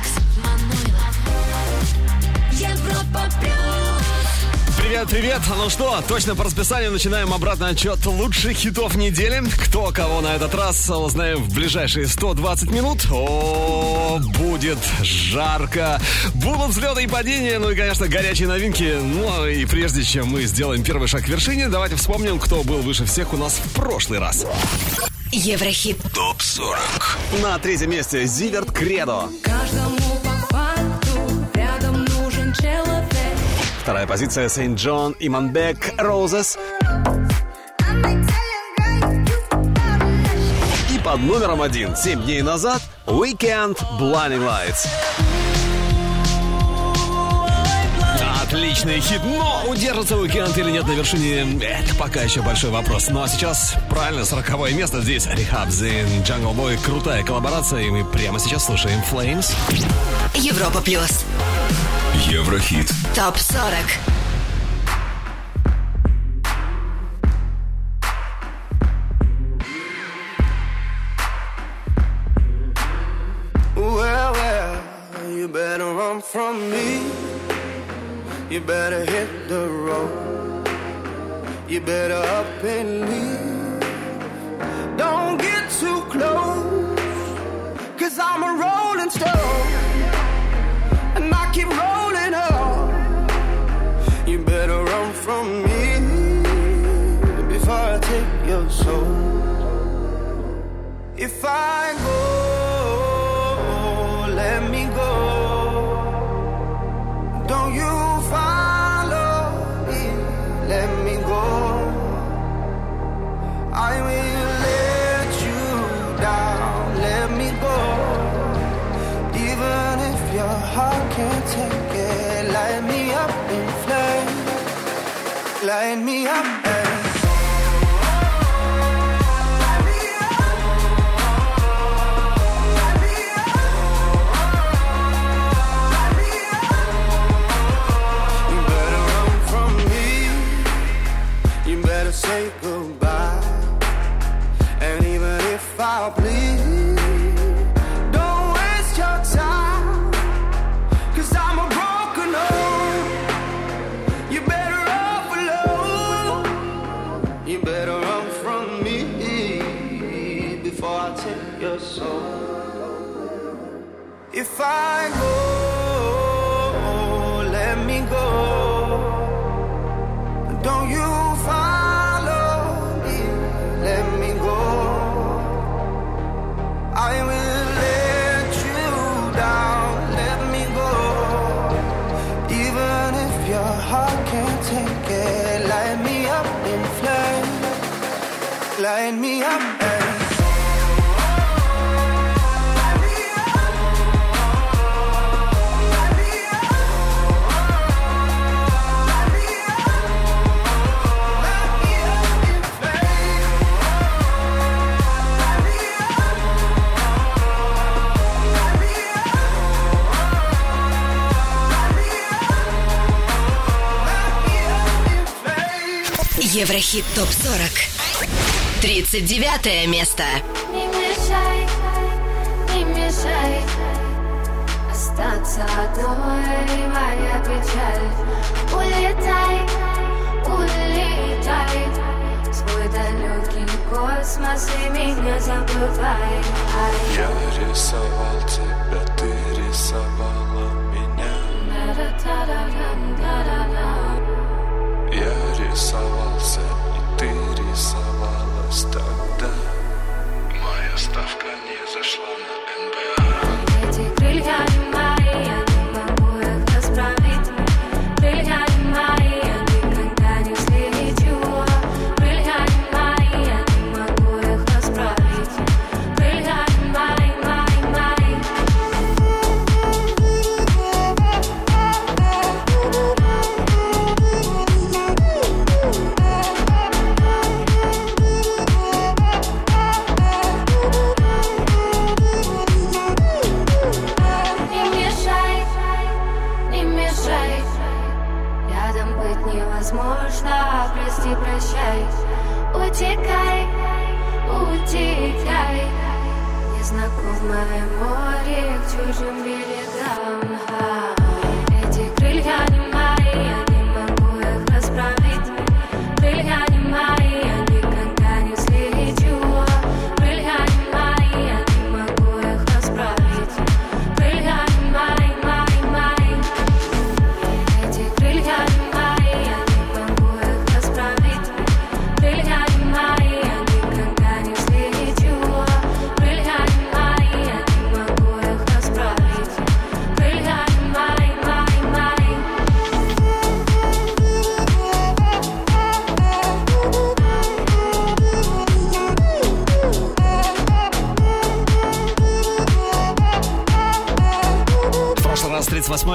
Алекс Манойлов. Европа. Привет, привет! Ну что, точно по расписанию начинаем обратный отчет лучших хитов недели. Кто кого на этот раз узнаем в ближайшие 120 минут. О, будет жарко. Будут взлеты и падения, ну и, конечно, горячие новинки. Ну и прежде чем мы сделаем первый шаг к вершине, давайте вспомним, кто был выше всех у нас в прошлый раз. Еврохит. ТОП-40 На третьем месте Зиверт Кредо. Каждому по факту рядом нужен человек. Вторая позиция Сейнт Джон и Манбек Розес. И под номером один, 7 дней назад, Weekend Blinding Lights. Отличный хит, но удержится Weekend или нет на вершине, это пока еще большой вопрос. Ну а сейчас, правильно, 40 место здесь Rehab Zin, Jungle Boy, крутая коллаборация, и мы прямо сейчас слушаем Flames. Европа плюс. Еврохит. Топ 40. Well, well, you better run from me. You better hit the road. You better up and leave. Don't get too close. Cause I'm a rolling stone. And I keep rolling up. You better run from me before I take your soul. If I go, heart can't take it, light me up in flames, light me up. Eh. I go, let me go. Don't you follow me, let me go. I will let you down, let me go. Even if your heart can't take it, light me up in flames, light me up Еврохит топ 40. 39 место. Не мешай, не мешай. Остаться одной моя печаль Улетай, улетай. Свой далекий космос и меня забывай. Ай, Я рисовал тебя, ты рисовала меня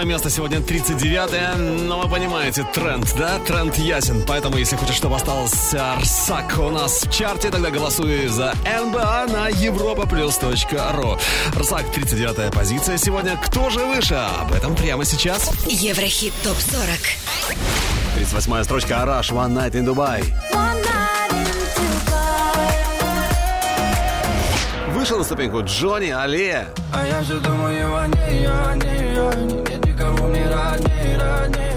место, сегодня 39 Но вы понимаете, тренд, да? Тренд ясен. Поэтому, если хочешь, чтобы остался Арсак у нас в чарте, тогда голосуй за НБА на europaplus.ru Арсак, 39 позиция сегодня. Кто же выше? Об этом прямо сейчас. Еврохит ТОП-40. 38 строчка Араш, One Night in Dubai. Вышел на ступеньку Джонни Алле. А я же думаю о ней, о ней, о ней Никого мне родней, родней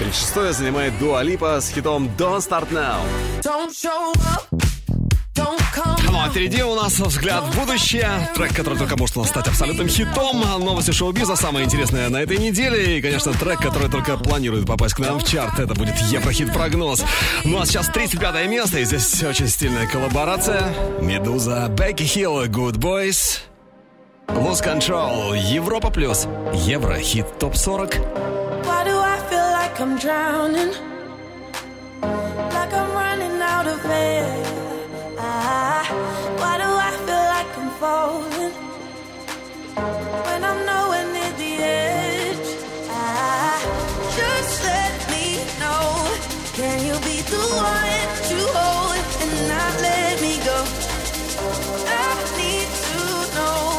36 занимает Дуа Липа с хитом Don't Start Now. Don't show up, Ну а впереди у нас взгляд в будущее. Трек, который только может стать абсолютным хитом. Новости шоу-биза самое интересное на этой неделе. И, конечно, трек, который только планирует попасть к нам в чарт. Это будет Еврохит-прогноз. Ну а сейчас 35 место. И здесь очень стильная коллаборация. Медуза, Бекки Хилл, Good Boys. Lose Control, Европа Плюс, Еврохит ТОП-40. Why do I feel like I'm drowning? Like I'm running out of air. Ah, why do I feel like I'm falling? When I'm nowhere near the edge. Ah, just let me know. Can you be the one to hold and not let me go? I need to know.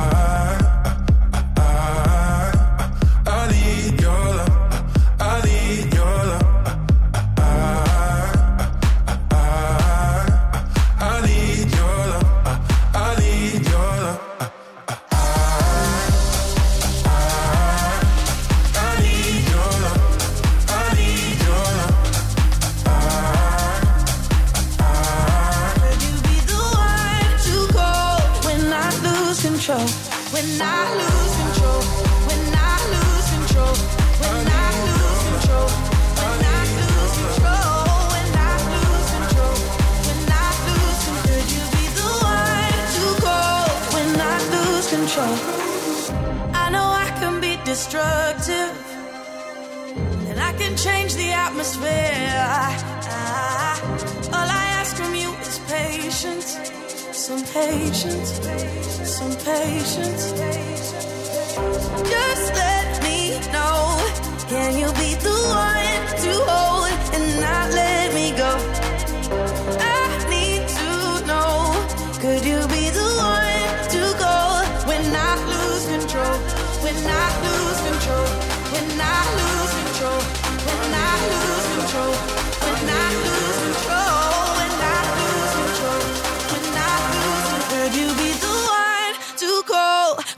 control? I know I can be destructive. And I can change the atmosphere. All I ask from you is patience. Some patience. Some patience. Just let me know. Can you be the one to hold and not let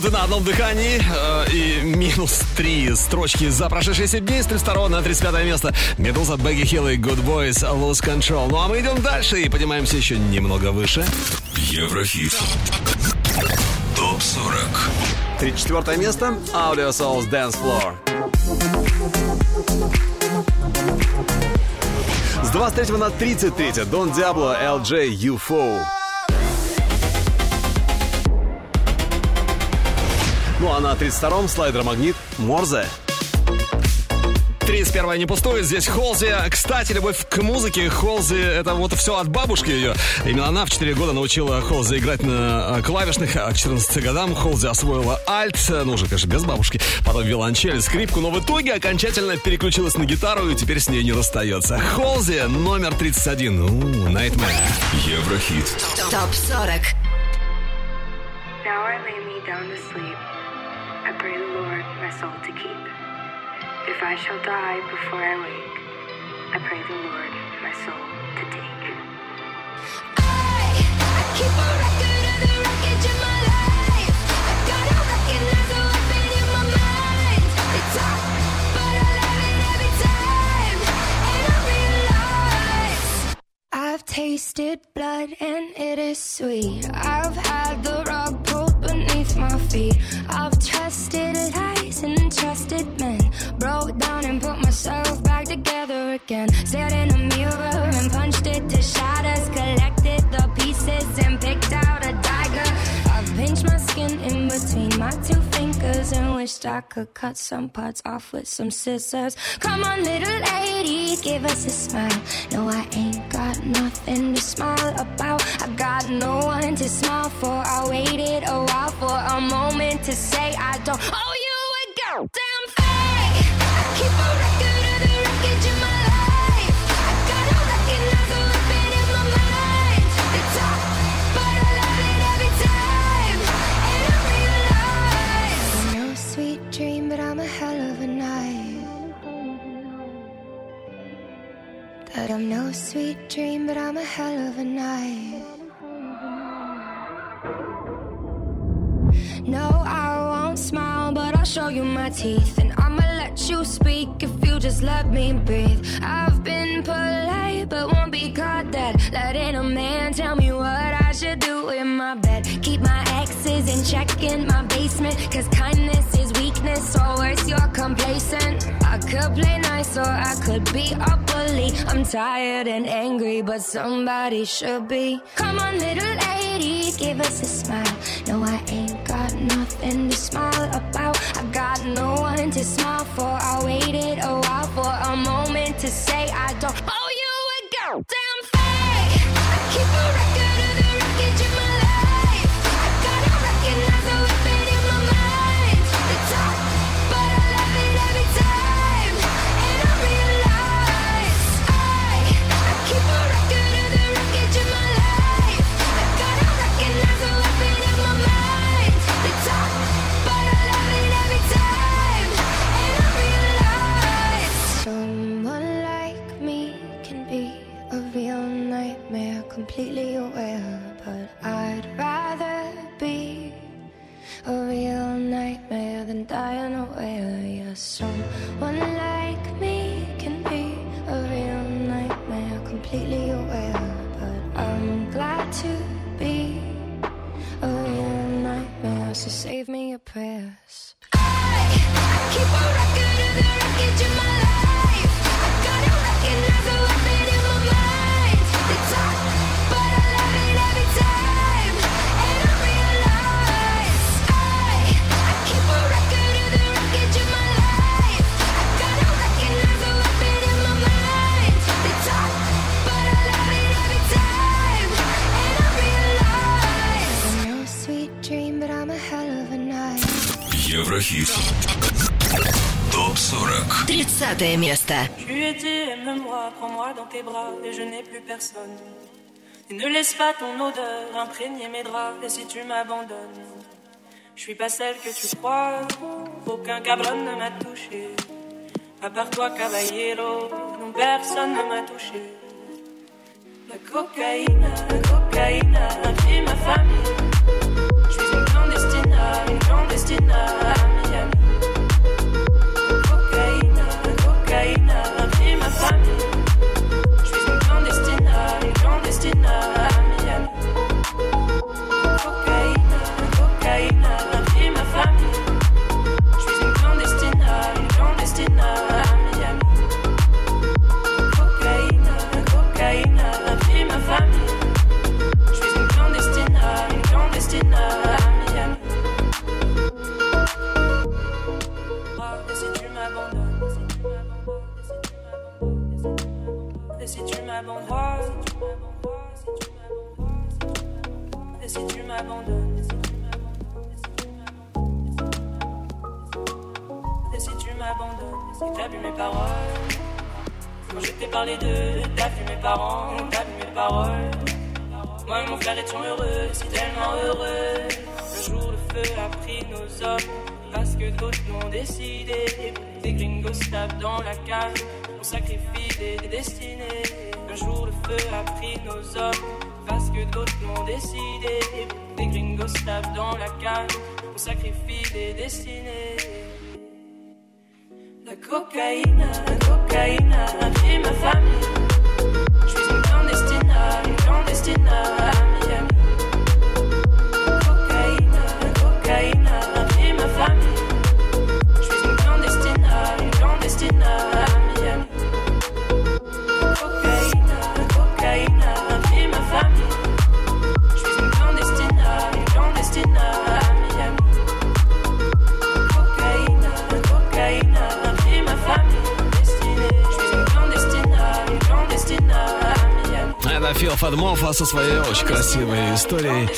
Минуты на одном дыхании э, и минус три строчки за прошедшие 7 дней с 32 на 35 место. Медуза, Бэгги Хилл и Good Boys Lose Control. Ну а мы идем дальше и поднимаемся еще немного выше. Еврохит. Топ 40. 34 место. Audio Souls Dance Floor. С 23 на 33 Дон Диабло, LJ, UFO. Ну а на 32-м слайдер магнит Морзе. 31 не пустует. Здесь Холзи. Кстати, любовь к музыке. Холзи, это вот все от бабушки ее. Именно она в 4 года научила Холзи играть на э, клавишных, а к 14 годам Холзи освоила альт, ну уже, конечно, без бабушки, потом виолончель, скрипку, но в итоге окончательно переключилась на гитару и теперь с ней не расстается. Холзи, номер 31. У, Nightmare. Еврохит. ТОП 40. Now I lay me down to sleep. Soul to keep. If I shall die before I wake, I pray the Lord my soul to take. Keep a record of the wreckage of my life. I gotta recognize the weapon in my mind. They talk, but I love it every time. And I realize I've tasted blood and it is sweet. I've had the rug pulled beneath my feet. I've trusted lies and trusted men. Broke down and put myself back together again. Stared in a mirror and punched it to shatters. Collected the pieces and picked out a dagger. I've pinched my skin in between my two fingers and wished I could cut some parts off with some scissors. Come on, little lady, give us a smile. No, I ain't got nothing to smile about. I got no one to smile for. I waited a while for a moment to say I don't Oh, you I'm no sweet dream, but I'm a hell of a night. No, I won't smile, but I'll show you my teeth. And I'ma let you speak if you just let me breathe. I've been polite, but won't be caught dead. Letting a man tell me what I should do in my bed. Keep my exes in check in my basement. Cause kindness or worse, you're complacent. I could play nice, or I could be a bully. I'm tired and angry, but somebody should be. Come on, little lady, give us a smile. No, I ain't got nothing to smile about. I got no one to smile for. I waited a while for a moment to say I don't owe you a goddamn thing. Save me a prayer. Еврохит. Топ 40. 30 место. Tu étais, aime-moi, prends-moi dans tes bras et je n'ai plus personne. Et ne laisse pas ton odeur imprégner mes draps et si tu m'abandonnes, je suis pas celle que tu crois, aucun cabron ne m'a touché. À part toi, caballero, non personne ne m'a touché. La cocaïne, la cocaïne a pris ma famille. Je suis une clandestine, une clandestine Cocaïne, cocaïne, la vie, ma famille. Je suis une clandestine, un clandestine, un ami. Cocaïne, cocaïne, la vie, ma famille. Je suis une clandestine, un clandestine, un ami. Oh, mais si tu m'abandonnes, si tu m'abandonnes, si tu m'abandonnes, si tu m'abandonnes, si tu m'abandonnes. Si tu m'abandonnes, si tu m'abandonnes. Et si tu m'abandonnes, et si t'as vu mes paroles, quand je t'ai parlé d'eux, t'as vu mes parents, t'as vu mes paroles. Moi et mon frère étions heureux, si tellement heureux. Le jour le feu a pris nos hommes, parce que d'autres l'ont décidé. Des gringos tapent dans la cave, on sacrifie des, des destinées. Un jour le feu a pris nos hommes, parce que d'autres l'ont décidé. Des gringos tapent dans la cave, on sacrifie des destinées. La cocaïne, la cocaïne pris ma famille. Фил Фадмофа со своей очень красивой историей.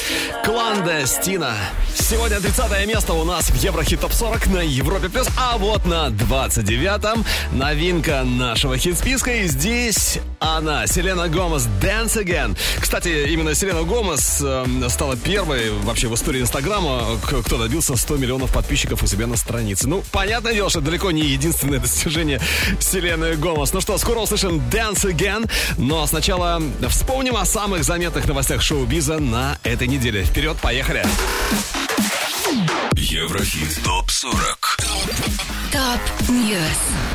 Кландестина. Сегодня 30 место у нас в Еврохит Топ 40 на Европе Плюс, а вот на 29-м новинка нашего хит-списка. И здесь она, Селена Гомес, Dance Again. Кстати, именно Селена Гомес э, стала первой вообще в истории Инстаграма, кто добился 100 миллионов подписчиков у себя на странице. Ну, понятное дело, что далеко не единственное достижение Селены Гомес. Ну что, скоро услышим Dance Again, но сначала вспомним о самых заметных новостях шоу-биза на этой неделе. Вперед, поехали! Еврохит ТОП-40 Top News.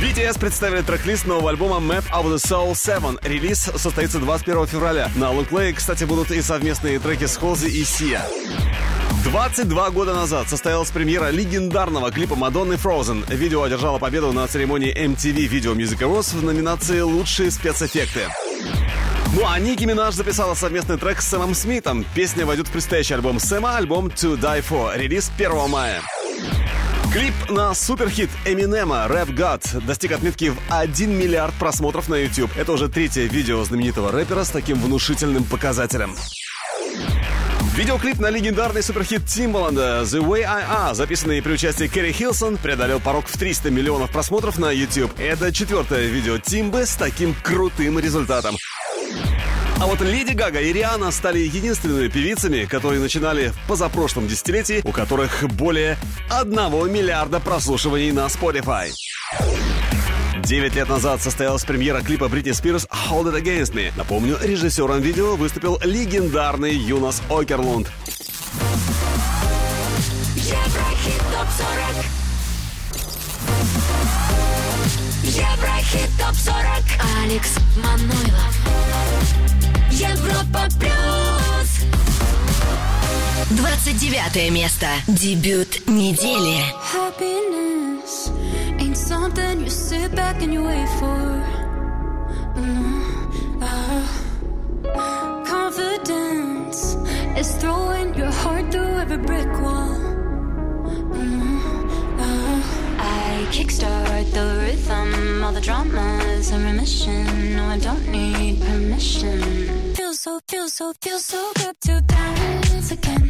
BTS представили трек-лист нового альбома Map of the Soul 7. Релиз состоится 21 февраля. На лонгплее, кстати, будут и совместные треки с Halsey и Sia. 22 года назад состоялась премьера легендарного клипа Мадонны Frozen. Видео одержало победу на церемонии MTV Video Music Awards в номинации «Лучшие спецэффекты». Ну а Ники Минаж записала совместный трек с Сэмом Смитом. Песня войдет в предстоящий альбом Сэма, альбом To Die For, релиз 1 мая. Клип на суперхит Эминема «Rap God» достиг отметки в 1 миллиард просмотров на YouTube. Это уже третье видео знаменитого рэпера с таким внушительным показателем. Видеоклип на легендарный суперхит Тимбаланда «The Way I Are», записанный при участии Кэрри Хилсон, преодолел порог в 300 миллионов просмотров на YouTube. Это четвертое видео Тимбы с таким крутым результатом. А вот Леди Гага и Риана стали единственными певицами, которые начинали в позапрошлом десятилетии, у которых более 1 миллиарда прослушиваний на Spotify. Девять лет назад состоялась премьера клипа Бритни Спирс «Hold It Against Me». Напомню, режиссером видео выступил легендарный Юнас Окерлунд. Еврохит ТОП-40 Еврохит ТОП-40 Алекс Манойлов. Европа Плюс 29 место. Дебют недели. Happiness ain't something you sit back and you wait for. Mm, ah. Confidence is throwing your heart through every brick wall. Kickstart the rhythm, all the dramas in remission. No, I don't need permission. Feel so, feel so, feel so good to dance again.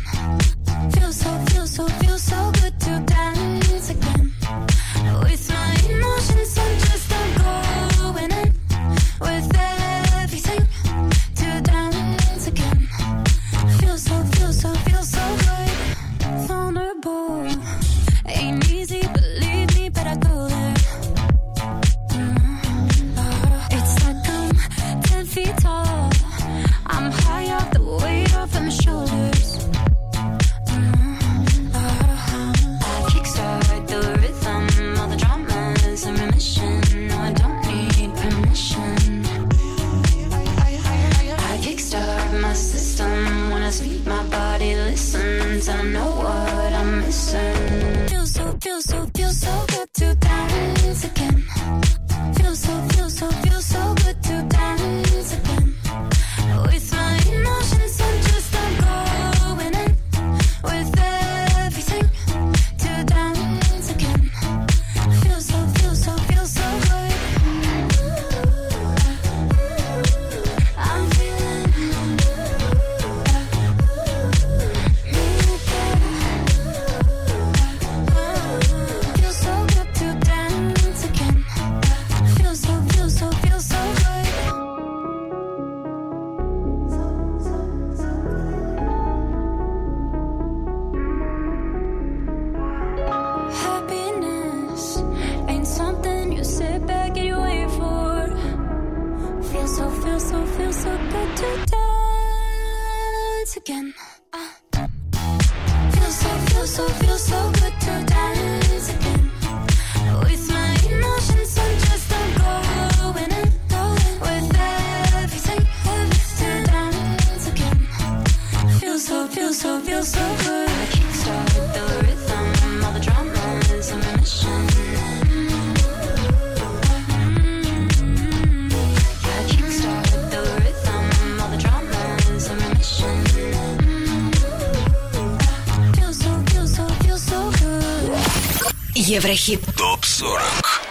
Еврохит. ТОП-40.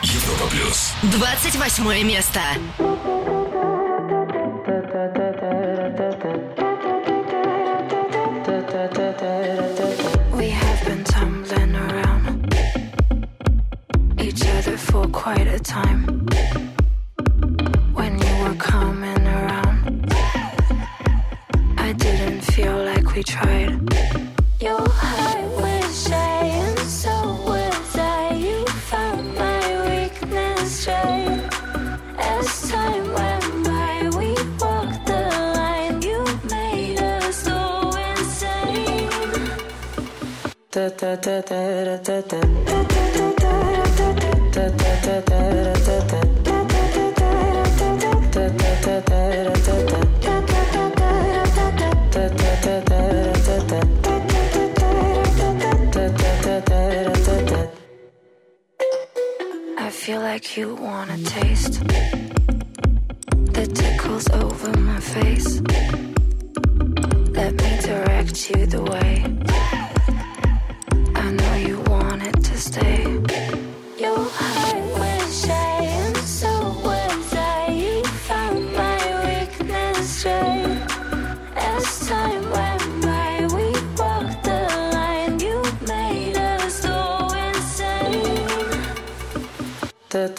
Европа плюс. 28 место. Feel like you wanna taste the tickles over my face. Let me direct you the way.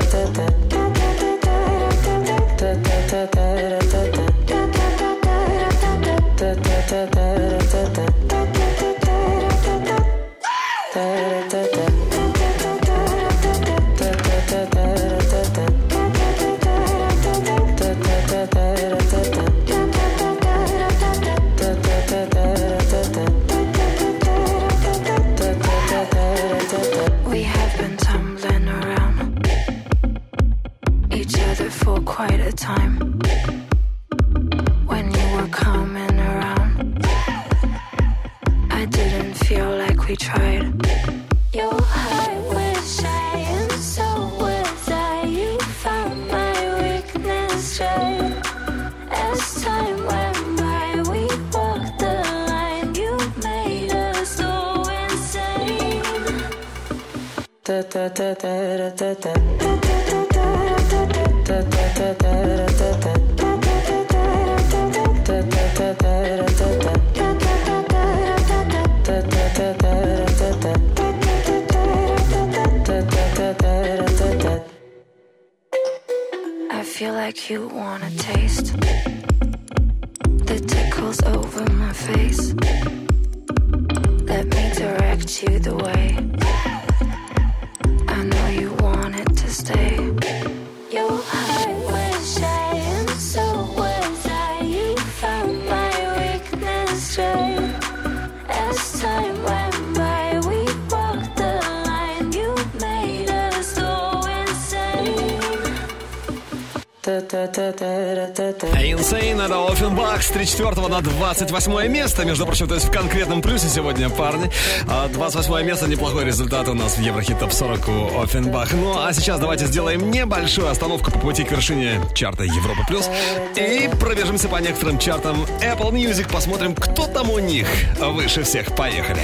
We Insane, это Оффенбах с 34 на 28 место. Между прочим, то есть в конкретном плюсе сегодня, парни. А 28 место, неплохой результат у нас в Еврохит Топ 40 у Оффенбах. Ну, а сейчас давайте сделаем небольшую остановку по пути к вершине чарта Европа Плюс. И пробежимся по некоторым чартам Apple Music. Посмотрим, кто там у них выше всех. Поехали.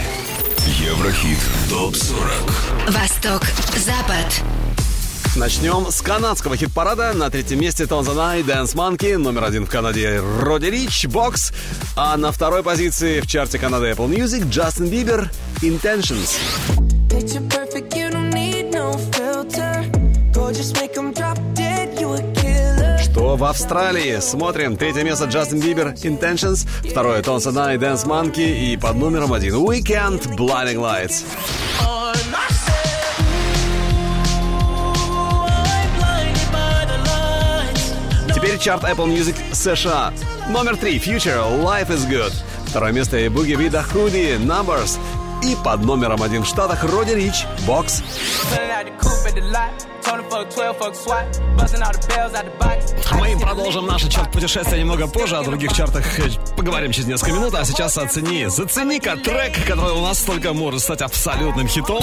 Еврохит. ТОП-40. Восток, Запад. Начнем с канадского хит-парада. На третьем месте Тонзана и Dance Monkey. Номер один в Канаде Роди Рич, Бокс. А на второй позиции в чарте Канады Apple Music Джастин Бибер, Intentions. Perfect, no. Что в Австралии. Смотрим. Третье место Джастин Бибер Intentions. Второе Тон Садана и Dance Monkey. И под номером один Weekend Blinding Lights. Теперь чарт Apple Music США. Номер три Future Life is Good. Второе место и Буги Вида Numbers. И под номером один в Штатах Роди Рич Бокс. Мы продолжим наше чарт путешествия немного позже. О других чартах э, поговорим через несколько минут. А сейчас оцени, зацени-ка трек, который у нас только может стать абсолютным хитом.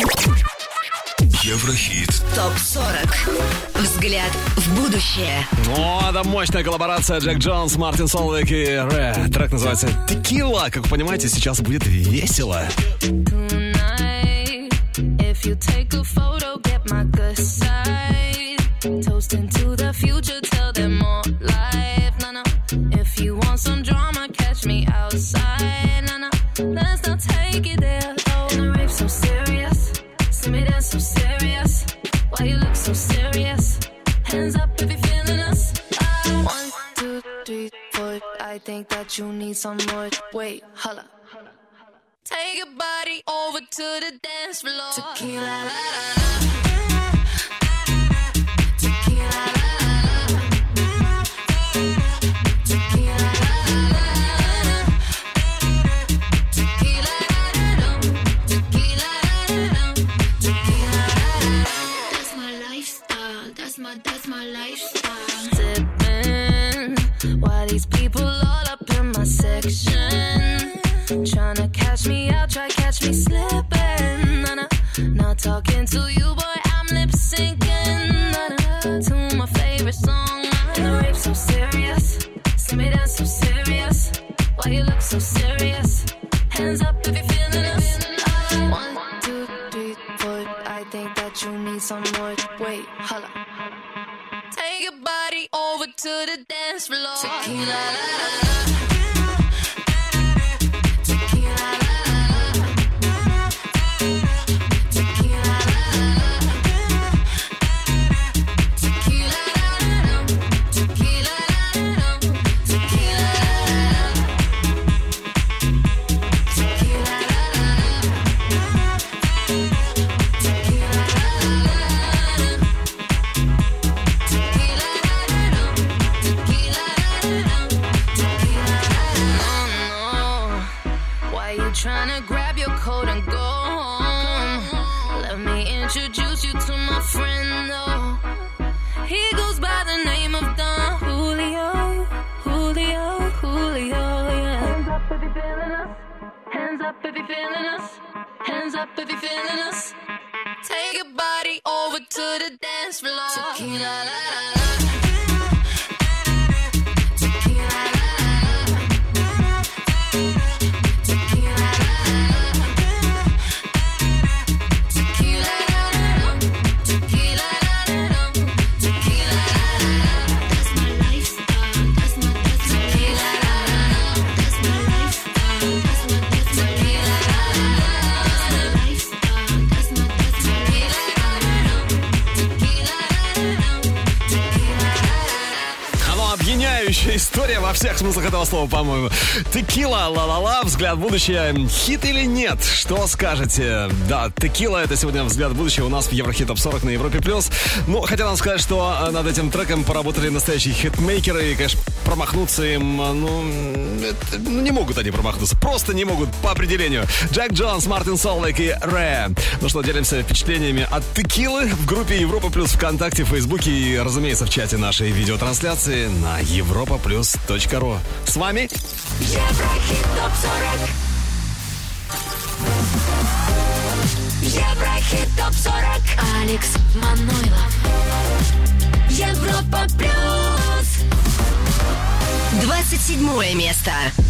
Еврохит. ТОП-40. Взгляд в будущее. О, это мощная коллаборация Джек Джонс, Мартин Солвик и Ре. Трек называется «Текила». Как вы понимаете, сейчас будет весело. tonight. If you take a photo, get my good side. Toasting to the future, tell them more life. No, no. If you want some so serious? Hands up if you're feeling us. Ah, One, two, three, four. I think that you need some more. Wait, holla. Take your body over to the dance floor. Tequila, la, la, la. Tequila, la, la, these people all up in my section. Tryna catch me out, try catch me slipping. Nah, nah. Not talking to you, boy, I'm lip syncing. Nah, nah. To my favorite song. Why the rape so serious. See me dance so serious. Why you look so serious? Hands up if you're feeling us. One, two, three, four. I think that you need some more. Wait, holla. Over to the dance floor. Tequila, la, la, la. Смыслах этого слова, по-моему. Текила, ла-ла-ла, взгляд в будущее. Хит или нет? Что скажете? Да, текила это сегодня взгляд в будущее у нас в Еврохит Топ 40 на Европе Плюс. Ну, хотя нам сказать, что э, над этим треком поработали настоящие хитмейкеры, и, конечно, промахнуться им, э, ну, это- ну, не могут они промахнуться. Просто не могут по определению. Джек Джонс, Мартин Солвейк и Ре. Ну что, делимся впечатлениями от текилы в группе Европа Плюс ВКонтакте, Фейсбуке и, разумеется, в чате нашей видеотрансляции на europaplus.ru. С вами Еврохит ТОП-40 Еврохит ТОП-40 Алекс Манойлов Европа 27 место.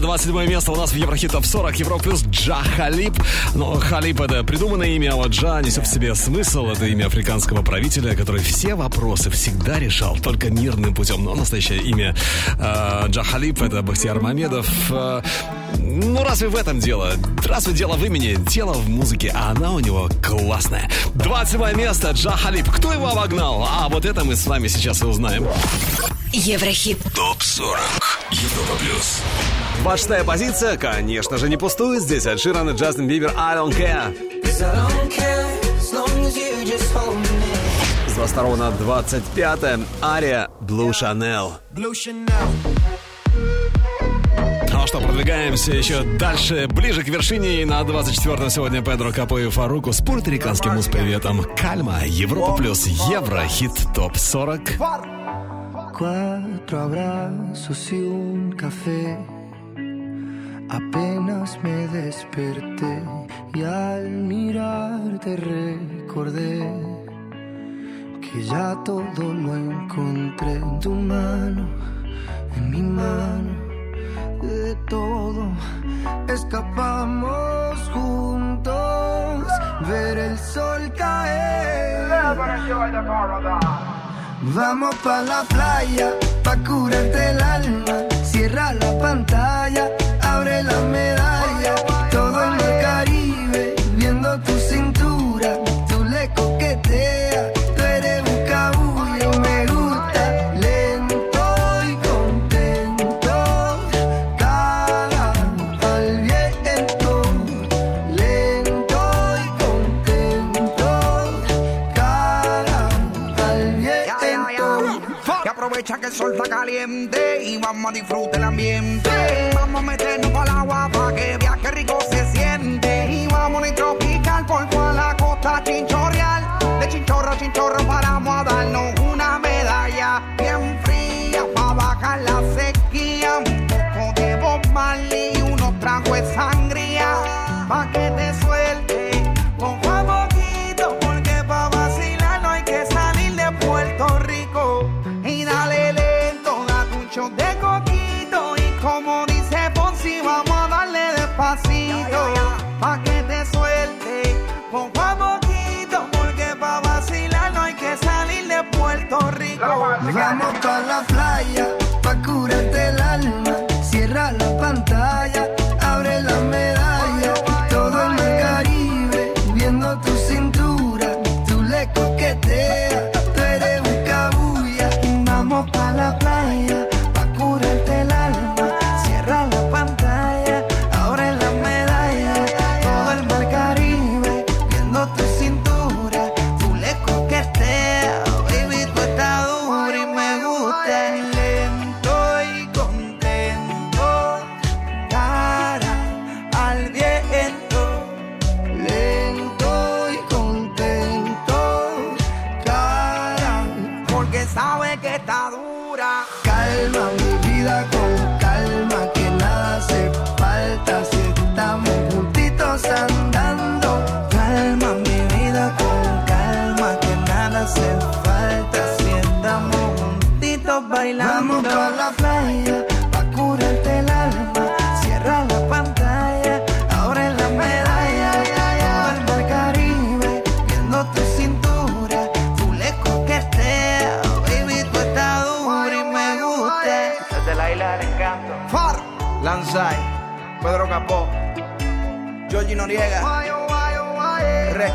На 27 место у нас в Еврохит Топ 40 Европа плюс Джа Халиб. Но Халиб это придуманное имя, а вот Джа несет в себе смысл. Это имя африканского правителя, который все вопросы всегда решал только мирным путем. Но настоящее имя э, Джа Халиб это Бахтияр Мамедов. Э, ну, разве в этом дело? Разве дело в имени? Дело в музыке, а она у него классная. 27 место Джа Халиб. Кто его обогнал? А вот это мы с вами сейчас и узнаем. Еврохит. ТОП 40. Европа плюс. 26 позиция, конечно же, не пустует. Здесь Эд Ширан и Джастин Бибер «I don't care». С 22 на 25 Ария «Blue Chanel». Ну что, продвигаемся еще дальше, ближе к вершине. И на 24-м сегодня Педро Капо и Фаруку с пуэрториканским муз-приветом. Кальма, Европа плюс Евро, хит ТОП-40. Cuatro abrazos y un café. Apenas me desperté y al mirarte recordé que ya todo lo encontré en tu mano, en mi mano, de todo escapamos juntos, ver el sol caer. Vamos pa la playa, pa curarte el alma. Cierra la pantalla, abre la medalla. El sol está caliente y vamos a disfrutar el ambiente. Vamos a meternos al agua para que viaje rico se siente. Y vamos a tropical por toda la costa chinchorreal. De chinchorro a chinchorro paramos a darnos una medalla bien fría para bajar la sequía. Un poco de Bob y unos tragos de sangría. Pa' que te fly,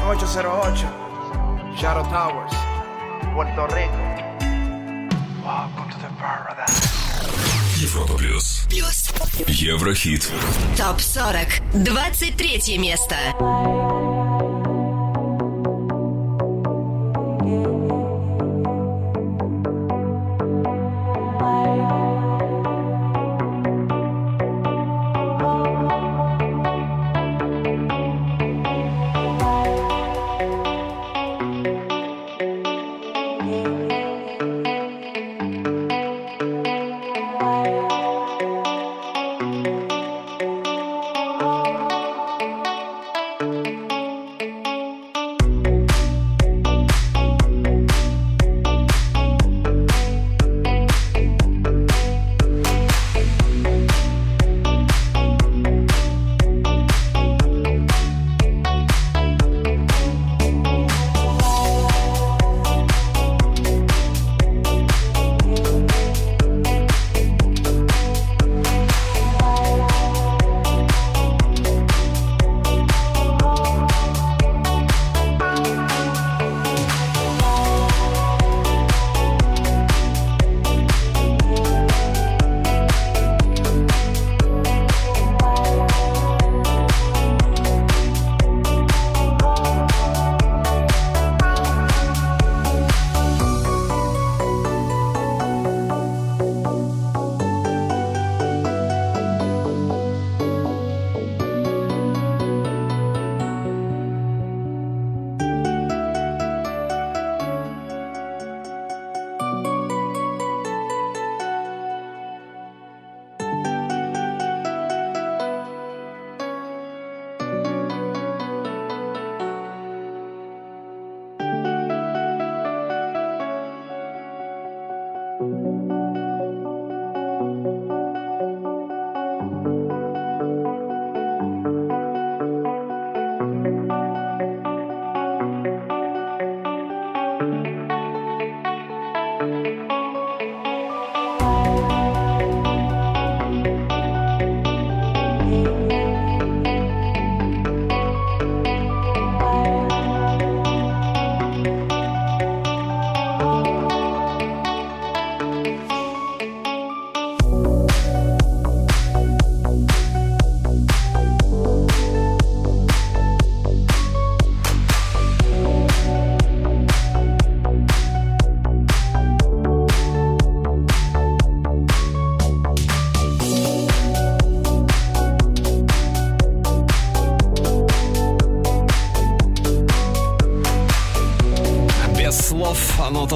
808. Shadow Towers. Puerto Rico. Welcome to the paradise. Европа плюс. Плюс. Еврохит. ТОП 40. 23 место.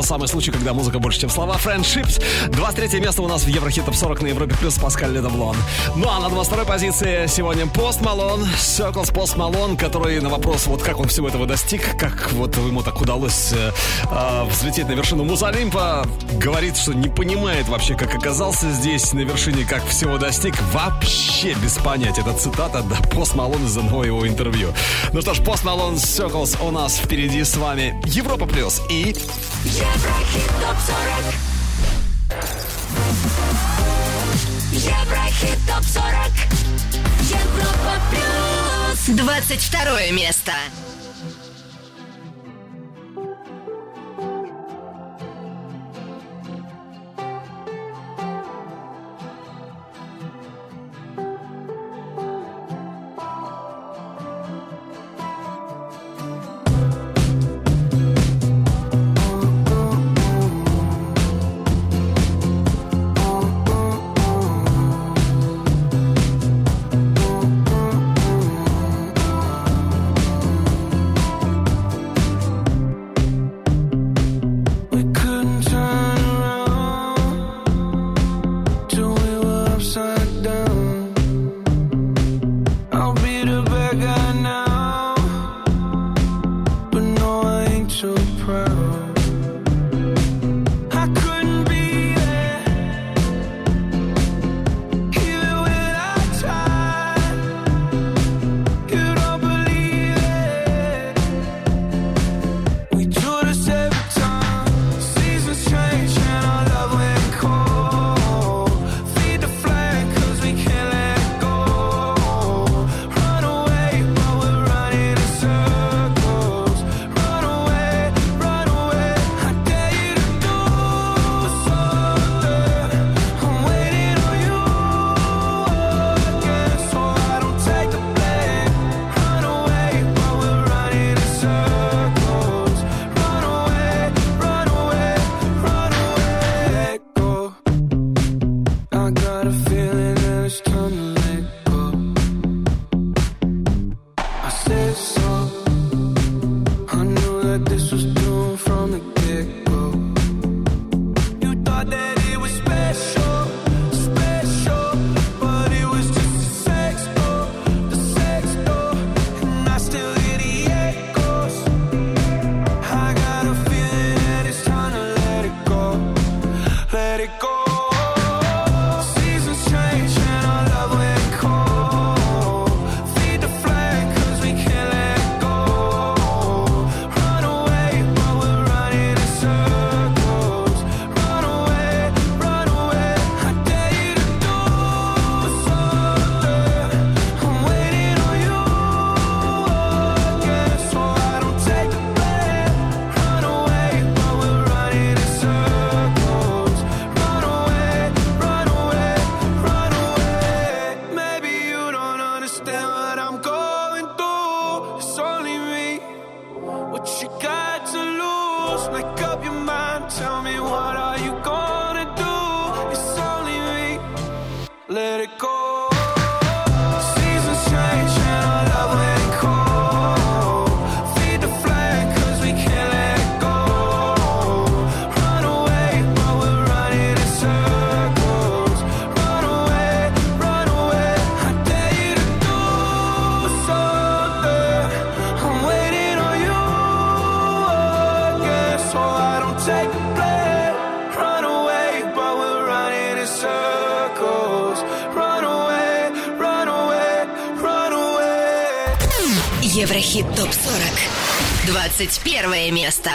Самый случай, когда музыка больше, чем слова. Friendships. 23 место у нас в Еврохит Топ 40 на Европе Плюс Паскаль Ледоблон. Ну а на 22 позиции сегодня Пост Малон, Circles Пост Малон, который на вопрос, вот как он всего этого достиг, как вот ему так удалось э, э, взлететь на вершину Музалимпа, говорит, что не понимает вообще, как оказался здесь на вершине, как всего достиг, вообще без понятия. Это цитата да, Пост Малон из одного его интервью. Ну что ж, Пост Малон, Circles у нас впереди с вами Европа Плюс и Еврохит ТОП 40 Еврохит ТОП 40 Европа плюс. 22 место. 21 место.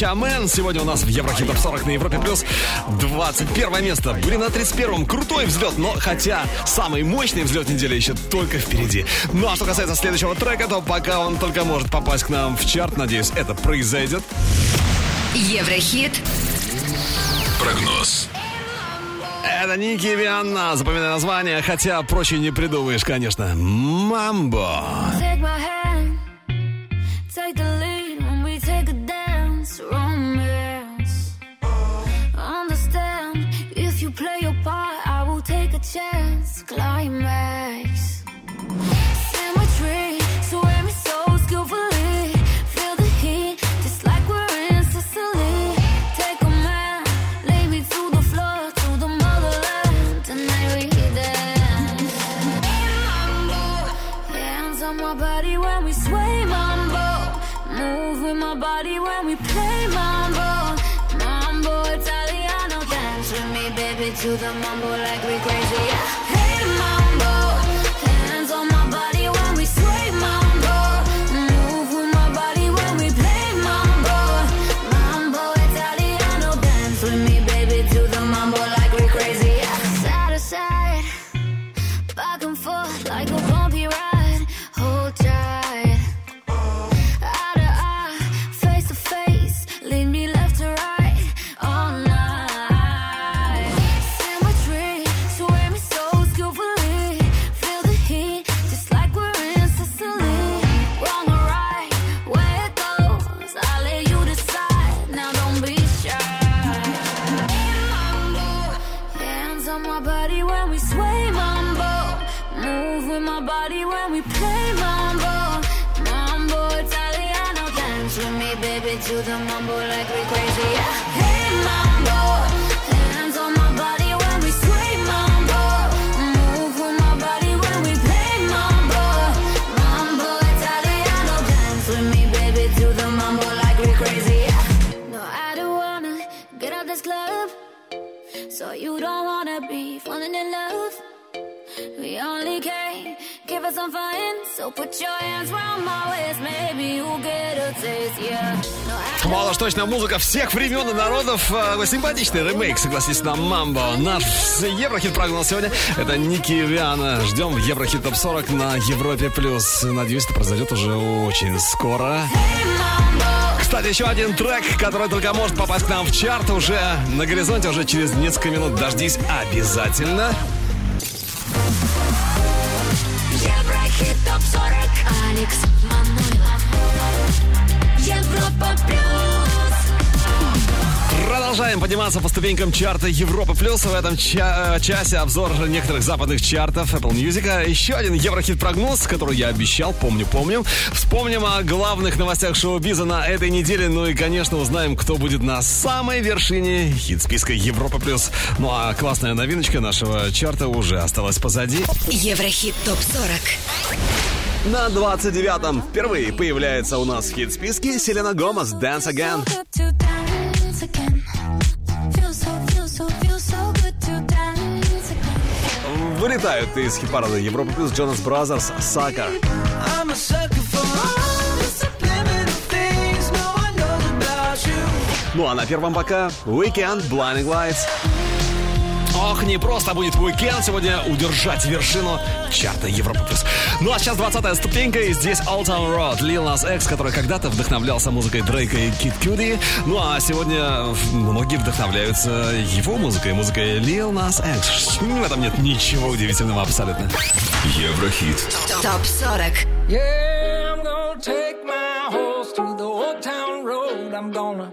Пачамен. Сегодня у нас в Еврохит Топ 40 на Европе Плюс 21 место. Были на 31-м. Крутой взлет, но хотя самый мощный взлет недели еще только впереди. Ну а что касается следующего трека, то пока он только может попасть к нам в чарт, надеюсь, это произойдет. Еврохит. Прогноз. Это Ники Вианна. Запоминай название, хотя проще не придумаешь, конечно. Мамбо. Take my chance, climax. Symmetry, swim me so skillfully. Feel the heat, just like we're in Sicily. Take a man, lay me to the floor, to the motherland. Tonight we dance. Mambo, Hands on my body when we sway mambo. Move with my body when we play mambo. Mambo Italiano, dance with me, baby, to the mambo like we the mambo like we crazy. Yeah. Hey mambo, on my body when we sway mambo. Move with my body when we play mambo. Mambo Italiano, dance with me, baby, to the mambo like we crazy. No, I don't wanna get out this club. So you don't wanna be falling in love. We only give us some fun. So put your hands round my waist, maybe you'll get a taste, yeah. Мало точно музыка всех времен и народов. Э, Симпатичный ремейк, согласись, на Мамбо. Наш Еврохит прогноз сегодня. Это Ники Виана. Ждем Еврохит Топ 40 на Европе+. плюс. Надеюсь, это произойдет уже очень скоро. Кстати, еще один трек, который только может попасть к нам в чарт уже на горизонте, уже через несколько минут. Дождись обязательно. Топ 40. Алекс Манойлов. Европа плюс. Продолжаем подниматься по ступенькам чарта Европа Плюс. В этом ча- э, часе обзор некоторых западных чартов Apple Music. А Еще один Еврохит-прогноз, который я обещал, помню-помню. Вспомним о главных новостях шоу-биза на этой неделе. Ну и, конечно, узнаем, кто будет на самой вершине хит-списка Европа Плюс. Ну а классная новиночка нашего чарта уже осталась позади. Еврохит топ 40. На 29-м впервые появляется у нас в хит-списке Селена Гомес «Dance Again». Вылетают из хит-парада Европа Плюс Jonas Brothers «Sucker». Ну а на первом пока Weeknd Blinding Lights. Ох, не просто будет уикенд сегодня удержать вершину чарта Европа Плюс. Ну а сейчас 20 ступенька, и здесь Old Town Road, Lil Nas X, который когда-то вдохновлялся музыкой Дрейка и Кит Кюди. Ну а сегодня многие вдохновляются его музыкой, музыкой Lil Nas X. В этом нет ничего удивительного абсолютно. Еврохит. Топ 40. Yeah, I'm gonna take my horse through the old town road. I'm gonna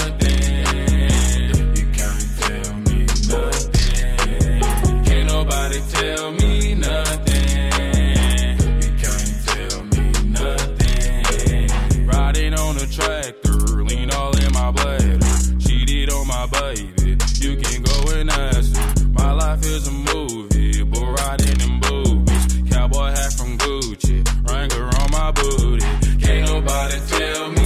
is a movie, bull riding in boobies. Cowboy hat from Gucci, Wrangler on my booty. Can't nobody tell me.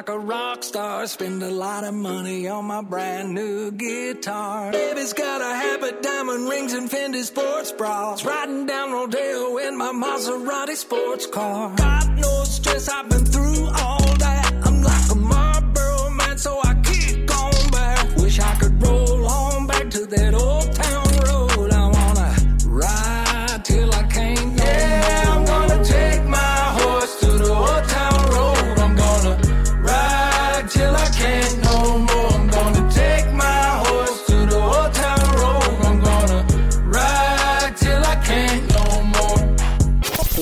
like a rock star. Spend a lot of money on my brand new guitar. Baby's got a habit, diamond rings, and Fendi sports bras. Riding down Rodeo in my Maserati sports car. Got no stress, I've been through all that. I'm like a Marlboro man, so I kick on back. Wish I could roll on back to that old town.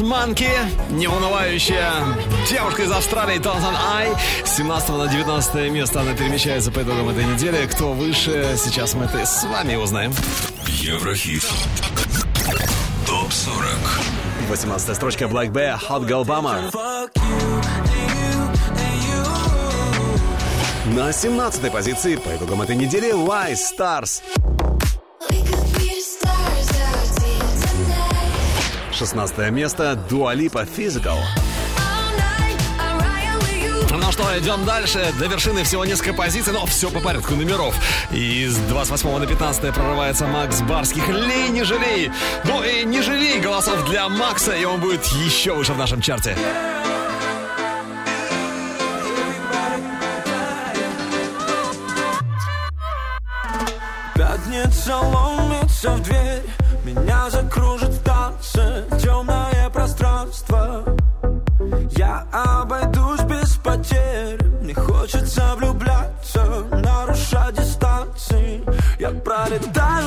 Манки, неунывающая девушка из Австралии Тонсон Ай. С 17 на 19 место она перемещается по итогам этой недели. Кто выше, сейчас мы это с вами узнаем. Еврохит. Топ 40. 18 строчка Black Bear, Hot Girl Bummer. На 17 позиции по итогам этой недели Wise Stars. 16 место Дуалипа Physical. Ну что, идем дальше. До вершины всего несколько позиций, но все по порядку номеров. Из с 28 на 15 прорывается Макс Барских. Лей, не жалей! Ну и не жалей голосов для Макса, и он будет еще выше в нашем чарте. Пятница ломится в дверь, меня закружит сердце темное пространство. Я обойдусь без потерь. Мне хочется влюбляться, нарушать дистанции. Я пролетаю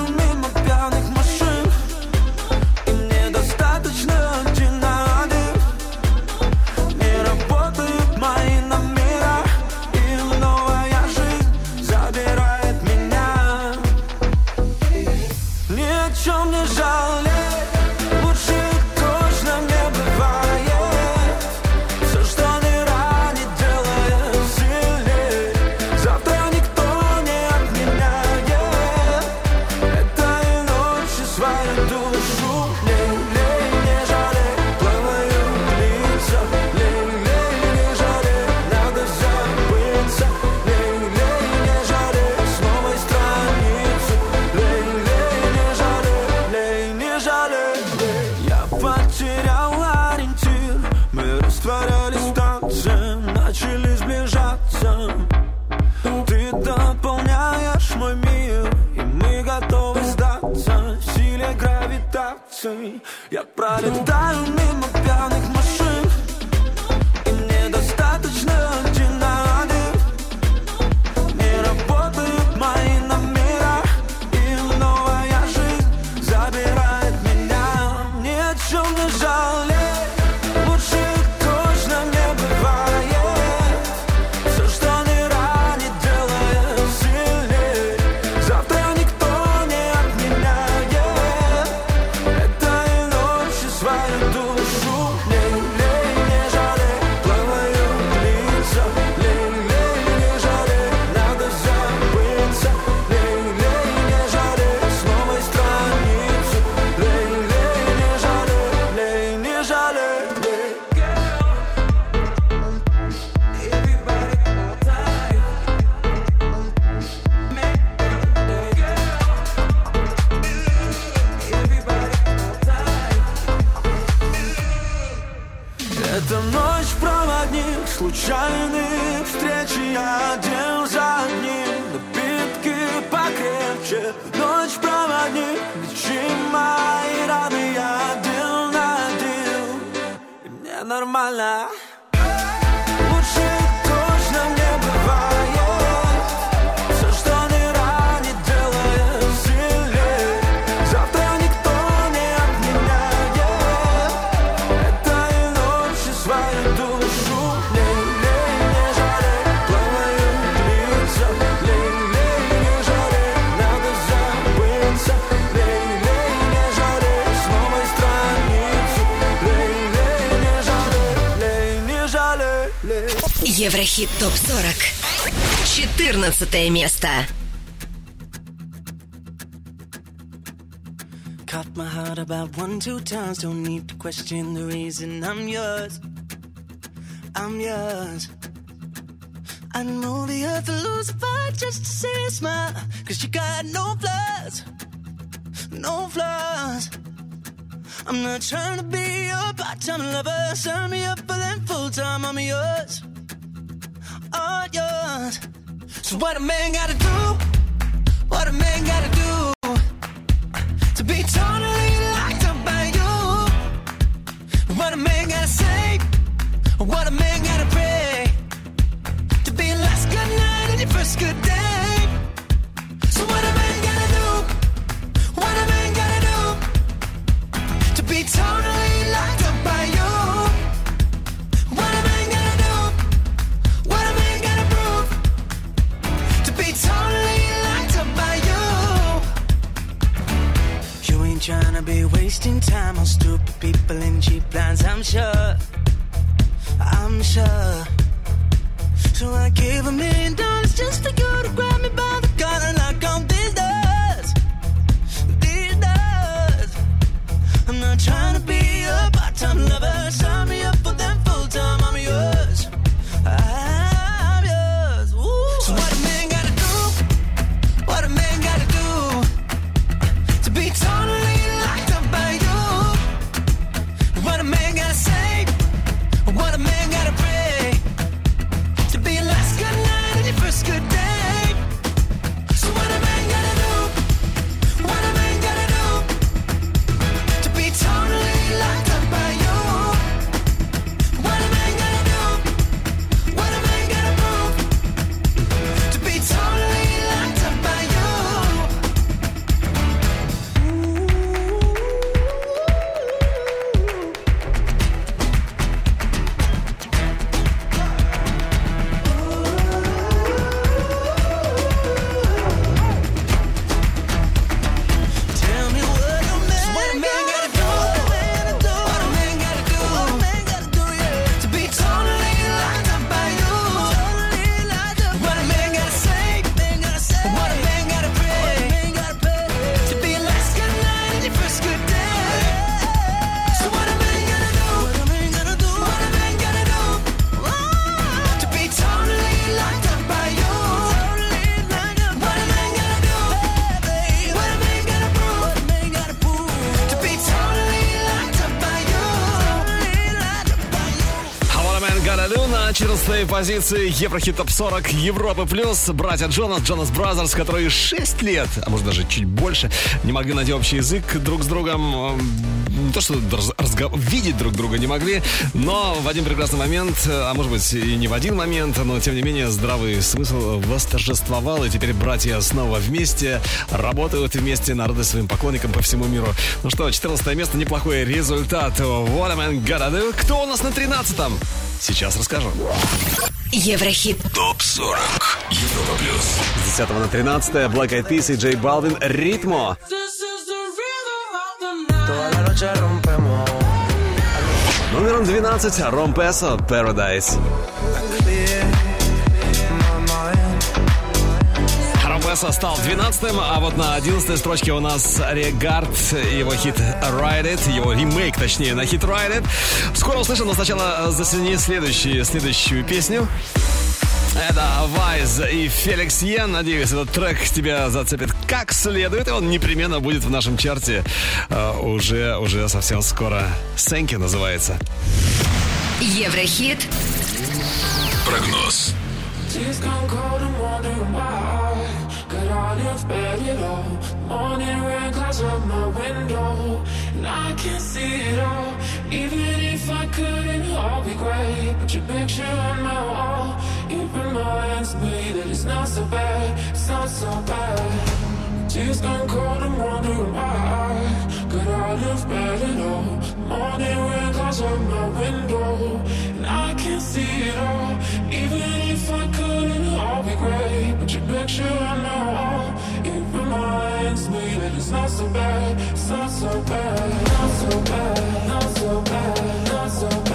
16 место. Caught my heart about one, two times. Don't need to question the reason I'm yours. I'm yours. I know the earth will lose a fight just to see a smile. Cause you got no flaws. No flaws. I'm not trying to be your part-time lover. Sign me up for them full-time. I'm yours. All yours. It's what a man gotta do, what a man gotta do to be totally locked up by you. What a man gotta say, what a man gotta pray to be last good night and your first good day. to be wasting time on stupid people in cheap plans, I'm sure. I'm sure. So I give a million dollars just to go to grab me by the collar like on these doors. These. I'm not trying to be a part time lover. Sign me up for them full time. I'm 14 позиции Еврохит Топ 40 Европы Плюс. Братья Джонас, Jonas Brothers, которые 6 лет, а может даже чуть больше, не могли найти общий язык друг с другом. Не то, что раз- разго- видеть друг друга не могли, но в один прекрасный момент, а может быть и не в один момент, но тем не менее здравый смысл восторжествовал, и теперь братья снова вместе, работают вместе на радость своим поклонникам по всему миру. Ну что, 14 место, неплохой результат. What a man gotta do. Кто у нас на 13-м? Сейчас расскажу. Еврохит. ТОП 40. Европа плюс. С 10 на 13 Black Eyed Peas и Джей Балвин «Ритмо». Номером 12 Ром Песо «Paradise». Песо стал 12-м, а вот на 11 строчке у нас Регард, его хит «Ride It», его ремейк, точнее, на хит «Ride It». Скоро услышим, но сначала зацени следующую, следующую песню. Это Вайз и Феликс Йен. Надеюсь, этот трек тебя зацепит как следует, и он непременно будет в нашем чарте э, уже, уже совсем скоро. Сенки называется. Еврохит. Прогноз. Tears come cold and Could I live better at all Morning rain clouds up my window And I can't see it all. Even if I could it'd all be great. Put your picture on my wall. It reminds me that it's not so bad It's not so bad. Tears come cold and wondering why. Could I live better all? Morning rain clouds up my window I can't see it all. Even if I could it'd all be great. But your picture on my wall It reminds me that it's not so bad. It's not so bad. Not so bad. Not so bad. Not so bad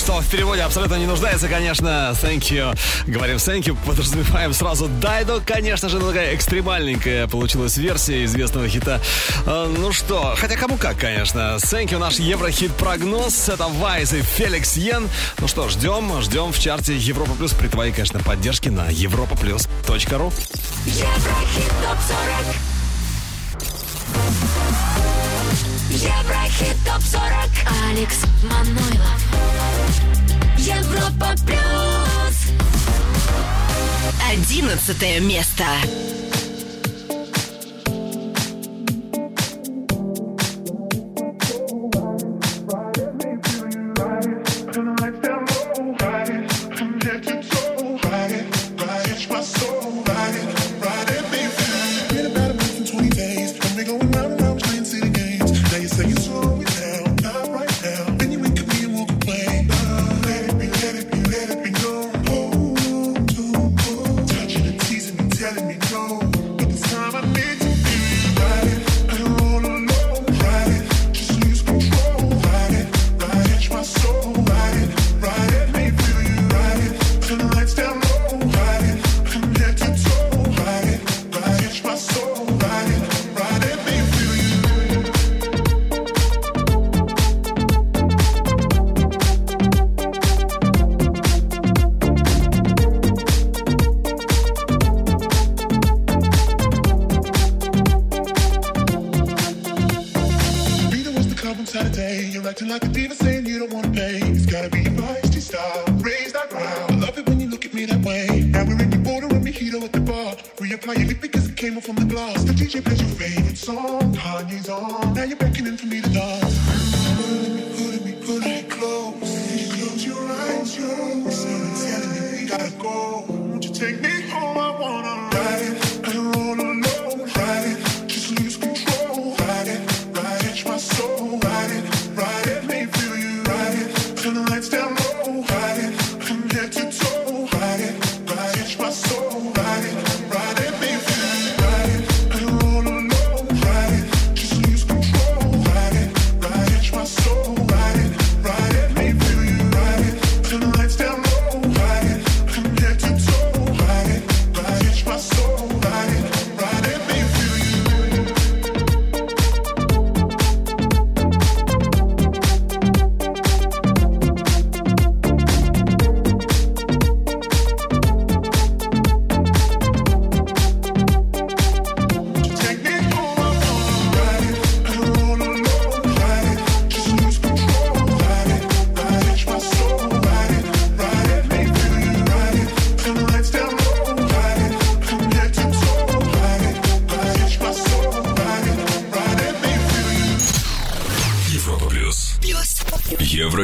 что в переводе абсолютно не нуждается, конечно. Thank you. Говорим thank you, подразумеваем сразу Дайдо. Конечно же, такая экстремальненькая получилась версия известного хита. Э, Ну что, хотя кому как, конечно. Thank you, наш Еврохит-прогноз. Это Вайс и Феликс Йен. Ну что, ждем, ждем в чарте Европа Плюс при твоей, конечно, поддержке на europaplus.ru. Еврохит топ 40 Еврохит ТОП-40 Алекс Манойлов. Европа Плюс Одиннадцатое место.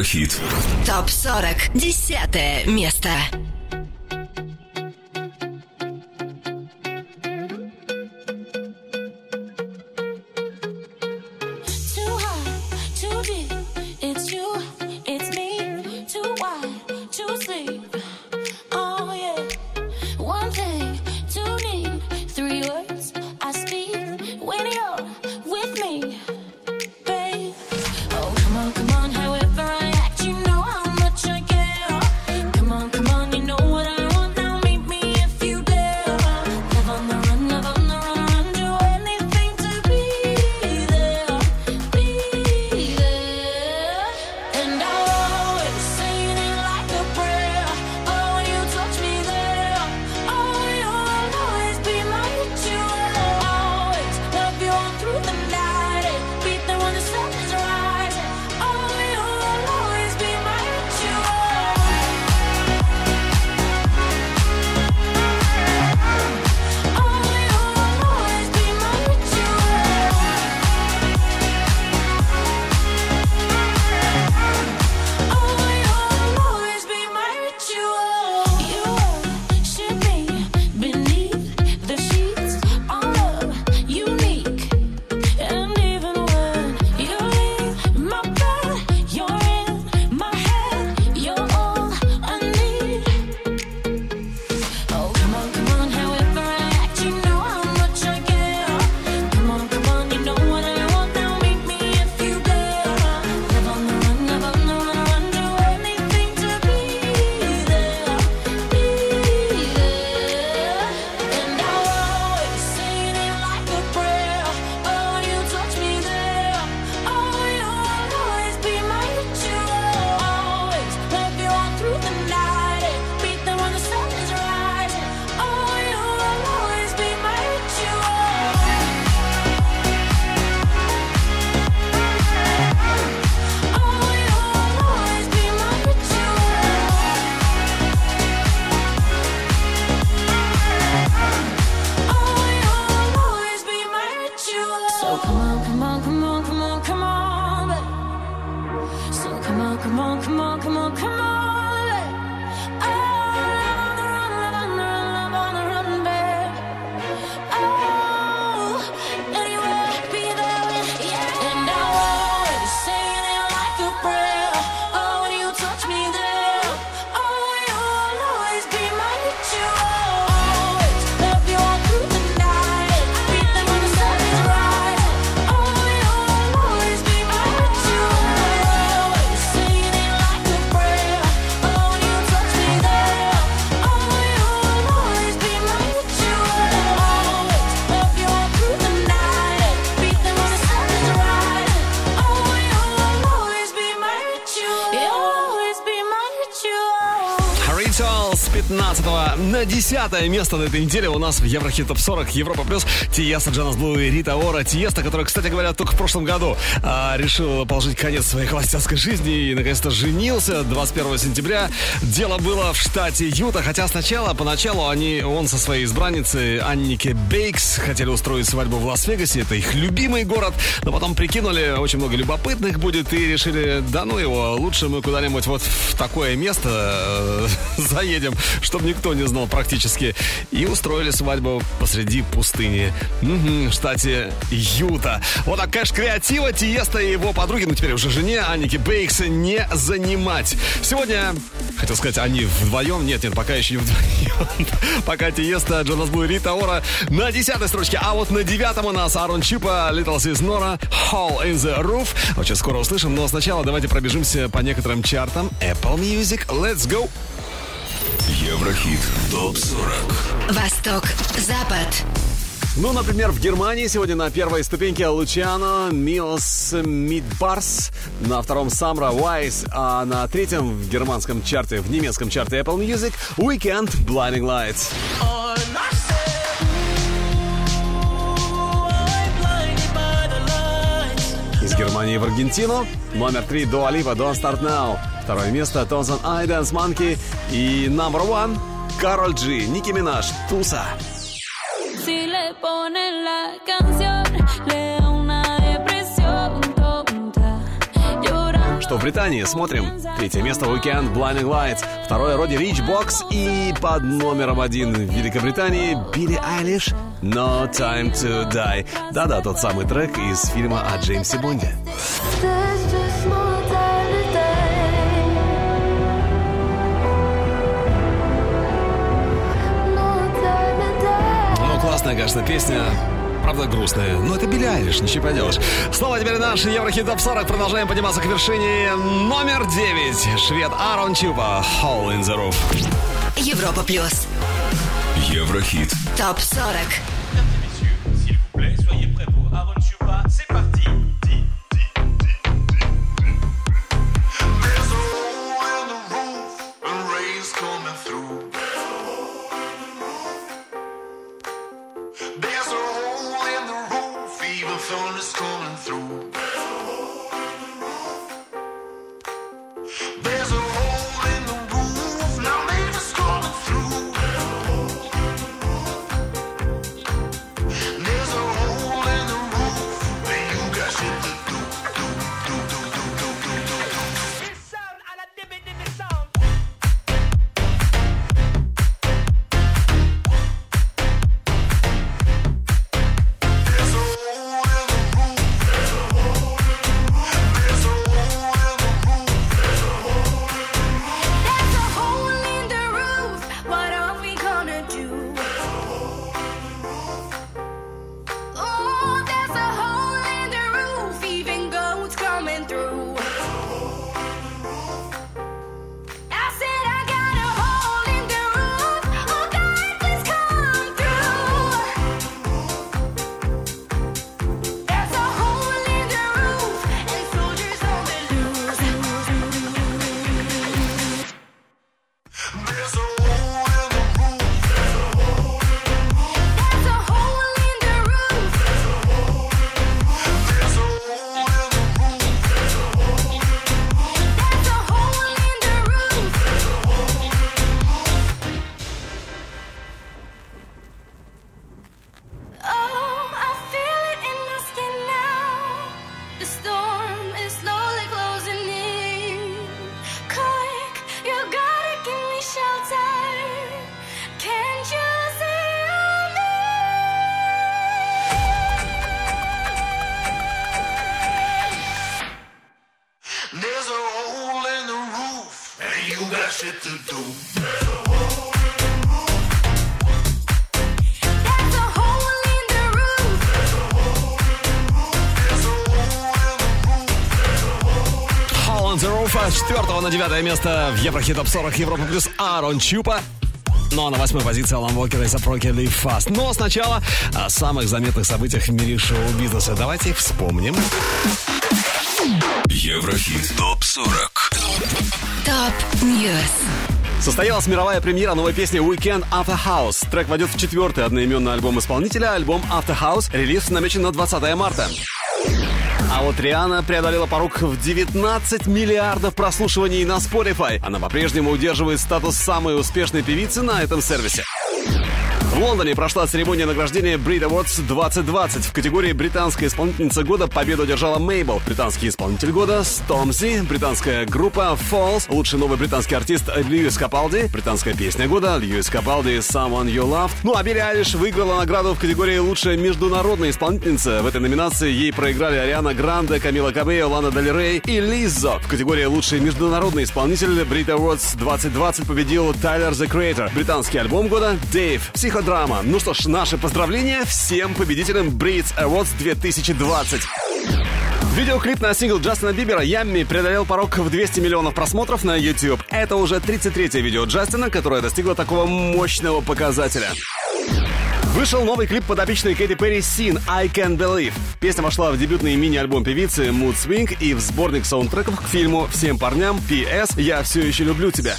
Еврохит. ТОП-40. Десятое место. 10 место на этой неделе у нас в Еврохит Топ 40 Европа Плюс Тиеста, Джанас Блу и Рита Ора. Тиеста, которая, кстати говоря, только в прошлом году а, решил положить конец своей холостяцкой жизни и наконец-то женился 21 сентября. Дело было в штате Юта, хотя сначала, поначалу они, он со своей избранницей Аннике Бейкс хотели устроить свадьбу в Лас-Вегасе. Это их любимый город, но потом прикинули, очень много любопытных будет и решили, да ну его, лучше мы куда-нибудь вот в такое место э, заедем, чтобы никто не знал практически. И устроили свадьбу посреди пустыни Мгм, в штате Юта. Вот так, конечно, креатива Тиеста и его подруги, ну теперь уже жене Анники Бейкс не занимать. Сегодня, хотел сказать, они вдвоем, нет, нет, пока еще не вдвоем. Пока Тиеста, Джонас Блу и Рита Ора на десятой строчке, а вот на девятом у нас Арон Чипа, Little Sis Nora, Hall in the Roof. Очень скоро услышим, но сначала давайте пробежимся по некоторым чартам. Apple Music, let's go! Еврохит ТОП-40 Восток, Запад. Ну, например, в Германии сегодня на первой ступеньке Лучано, Милс Мидбарс, на втором Самра Вайс, а на третьем в германском чарте, в немецком чарте Apple Music Weekend Blinding Lights. Из Германии в Аргентину номер три Дуа Липа Don't Start Now. Второе место Тонсон Dance Monkey и number one Кароль Джи, Ники Минаж, Туса. Si le ponen la canción, le da una depresión tonta. Llorando. Что в Британии? Смотрим. Третье место Weekend Blinding Lights. Второе Роди Рич Бокс. И под номером один в Великобритании Билли Айлиш No Time to Die. Да-да, тот самый трек из фильма о Джеймсе Бонде. There's just no классная, конечно, песня. Правда, грустная. Но это Билли Айлиш, ничего поделаешь. Снова теперь наш Еврохит Топ 40. Продолжаем подниматься к вершине. Номер 9. Швед Арон Чупа. Hole in the Roof. Европа Плюс. Еврохит Топ 40. Soyez prêts pour Aaron Chupa, c'est parti. На девятое место в Еврохит Топ 40 Европа плюс AronChupa. Ну а на восьмой позиции Алан Уокер и A$AP Rocky Live Fast. Но сначала о самых заметных событиях в мире шоу-бизнеса. Давайте их вспомним. Еврохит ТОП-40 Top News. Состоялась мировая премьера новой песни Weeknd After Hours. Трек войдет в четвертый одноименный альбом исполнителя. Альбом After Hours. Релиз намечен на 20 марта. А вот Риана преодолела порог в 19 миллиардов прослушиваний на Spotify. Она по-прежнему удерживает статус самой успешной певицы на этом сервисе. В Лондоне прошла церемония награждения Brit Awards 2020. В категории «Британская исполнительница года» победу одержала Мейбл. Британский исполнитель года – Stormzy. Британская группа Falls. Лучший новый британский артист Льюис Капалди. Британская песня года – Льюис Капалди «Someone You Loved». Ну а Билли Айлиш выиграла награду в категории «Лучшая международная исполнительница». В этой номинации ей проиграли Ариана Гранде, Камила Кабео, Лана Дель Рей и Лиззо. В категории «Лучший международный исполнитель» Brit Awards 2020 победил Тайлер The Creator. Британский альбом года – Дейв. Психодрама. Ну что ж, наши поздравления всем победителям Brits Awards 2020. Видеоклип на сингл Джастина Бибера «Ямми» преодолел порог в 200 миллионов просмотров на YouTube. Это уже 33-е видео Джастина, которое достигло такого мощного показателя. Вышел новый клип подопечной Кэти Перри «Sin I Can Believe». Песня вошла в дебютный мини-альбом певицы Mood Swing и в сборник саундтреков к фильму «Всем парням» P.S. «Я все еще люблю тебя».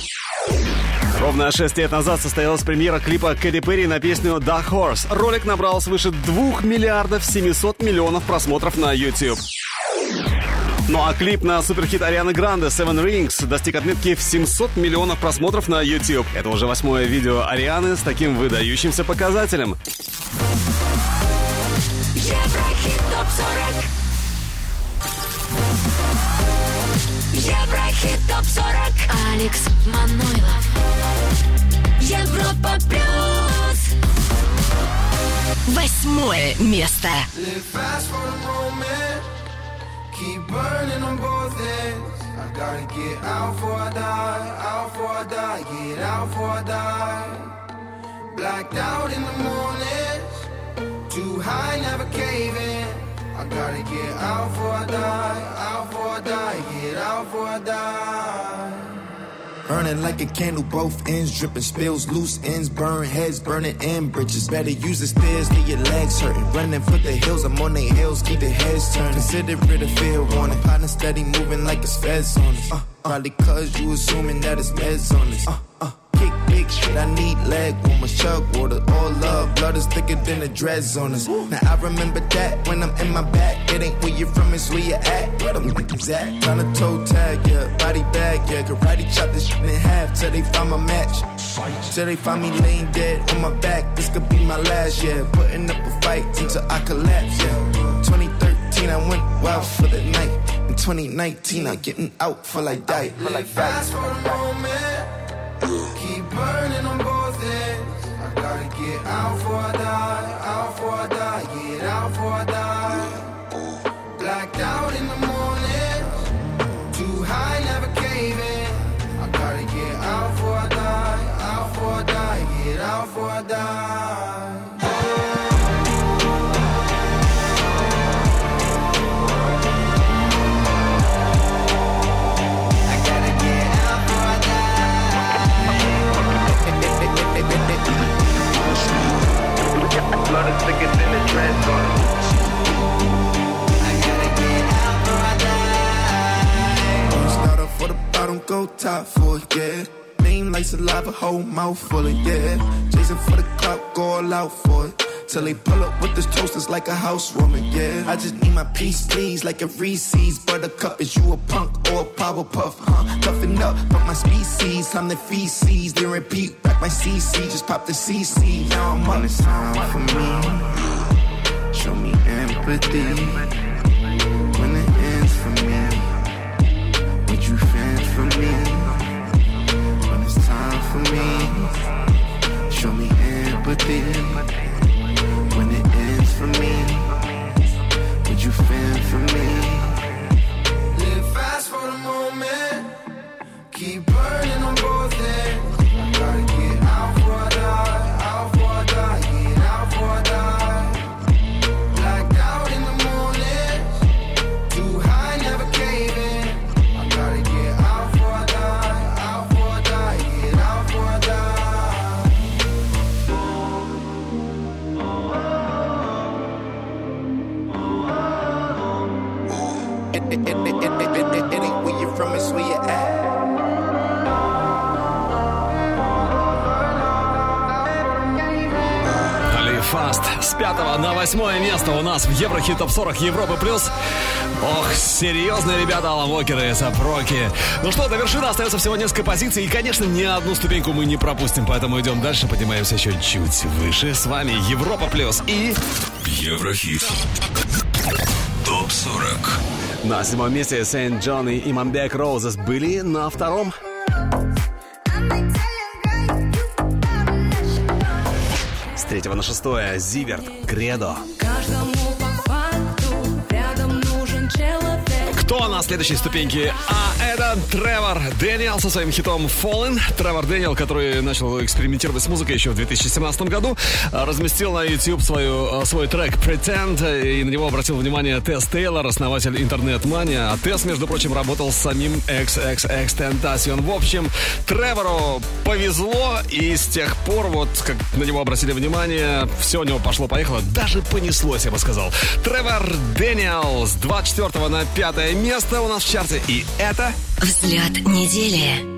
Ровно 6 лет назад состоялась премьера клипа Кэти Перри на песню «The Horse». Ролик набрал свыше 2 миллиардов 700 миллионов просмотров на YouTube. Ну а клип на суперхит Арианы Гранде «Seven Rings» достиг отметки в 700 миллионов просмотров на YouTube. Это уже восьмое видео Арианы с таким выдающимся показателем. Еврохит ТОП-40 Еврохит ТОП-40 Алекс Манойлов. Европа Плюс Восьмое место. Live fast for the moment. Keep burning on both ends. I gotta get out before I die. Out before I die. Get out before I die. Blacked out in the mornings. Too high, never caving. I gotta get out before I die. Out before I die. Get out before I die. Burning like a candle, both ends dripping, spills, loose ends, burn heads, burning in bridges. Better use the stairs, get your legs hurting. Running for the hills, I'm on their hills, keep the heads turning. Consider it a fair warning. Partner steady moving like it's feds on us. Uh, probably cause you assuming that it's meds on us. Uh, uh, shit, I need leg warmers, chug water, all love. Blood is thicker than the dreads on us. Now I remember that when I'm in my back. It ain't where you're from, it's where you at. Where them niggas at? Tryna toe tag, yeah, body bag, yeah. Karate chop this shit in half till they find my match. Till they find me laying dead on my back. This could be my last, yeah. Putting up a fight until I collapse, yeah. 2013, I went wild for the night. In 2019, I'm getting out for like die. For like Fast for a moment. Burning on both ends. I gotta get out before I die. Out before I die. Get out before I die. Blacked out in the morning. Too high, never caving. I gotta get out before I die. Out before I die. Get out before I die. Off don't go top for it, yeah. Name like saliva, whole mouth full of, yeah. Chasing for the clock, go all out for it. Till they pull up with this toasters like a housewarming, yeah. I just need my peace, please, like a Reese's. Buttercup, is you a punk or a power puff, huh? Toughen up, but my species, I'm the feces. Then repeat, back my CC, just pop the CC. Now I'm on this time for me. Show me empathy. empathy. empathy. Восьмое место у нас в Еврохит Топ 40 Европы Плюс. Ох, серьезные ребята Алан Уокер и A$AP Rocky. Ну что, до вершины остается всего несколько позиций. И, конечно, ни одну ступеньку мы не пропустим. Поэтому идем дальше, поднимаемся еще чуть выше. С вами Европа Плюс и... Еврохит. Топ 40. На седьмом месте SAINt JHN и Иманбек Roses были на втором. Третьего на шестое Зиверт Кредо. Кто на следующей ступеньке? А это Тревор Дэниел со своим хитом Fallen. Тревор Дэниел, который начал экспериментировать с музыкой еще в 2017 году, разместил на YouTube свою, а, свой трек Pretend, и на него обратил внимание Тесс Тейлор, основатель интернет-мания. А Тесс, между прочим, работал с самим XXX Tentacion. В общем, Тревору повезло, и с тех пор, вот, как на него обратили внимание, все у него пошло-поехало, даже понеслось, я бы сказал. Тревор Дэниел с 24 на 5 место у нас в чарте, и это... Взгляд недели.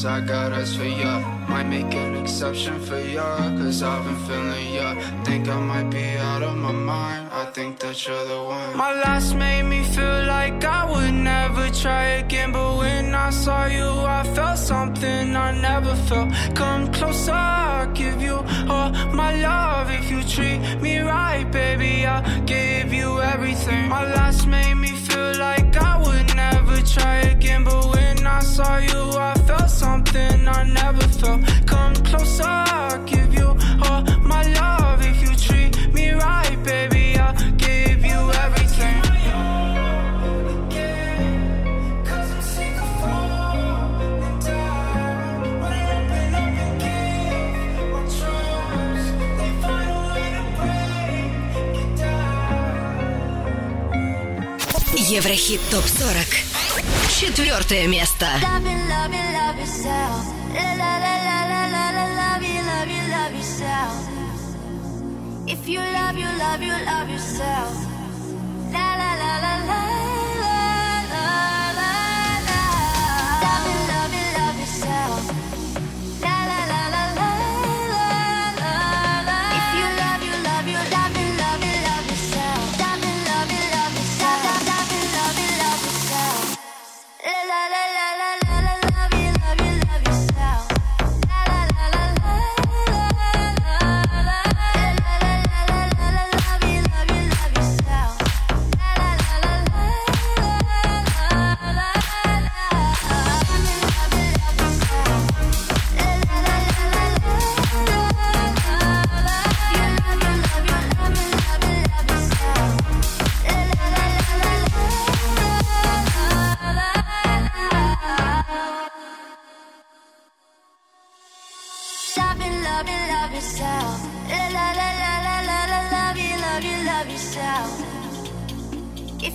cause I got eyes for ya. Might make an exception for ya, cause I've been feeling ya. Think I might be out of my mind, I think that you're the one. My last made me feel like I would never try again, but when I saw you, I felt something I never felt. Come closer, I'll give you all my love. If you treat me right, baby, I'll give you everything. My last made me feel like I would never try again, but when I saw you, I felt something I never felt. Come closer, I'll give you all my love. If you treat me right, baby, I'll give you everything. Еврохит ТОП-40. Четвертое место. Love you, love you, love yourself. La la la la la la la, love you, love you, love yourself. If you love you, love you, love yourself. La la la la la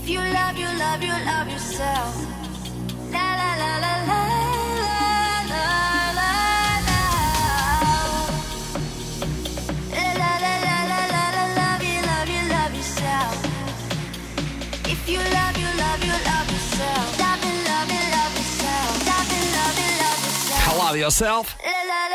If you love, you love, you love yourself. La la la la la. Love, you love, you love yourself. Love, love, love yourself. Yourself. Yourself. La, la, la.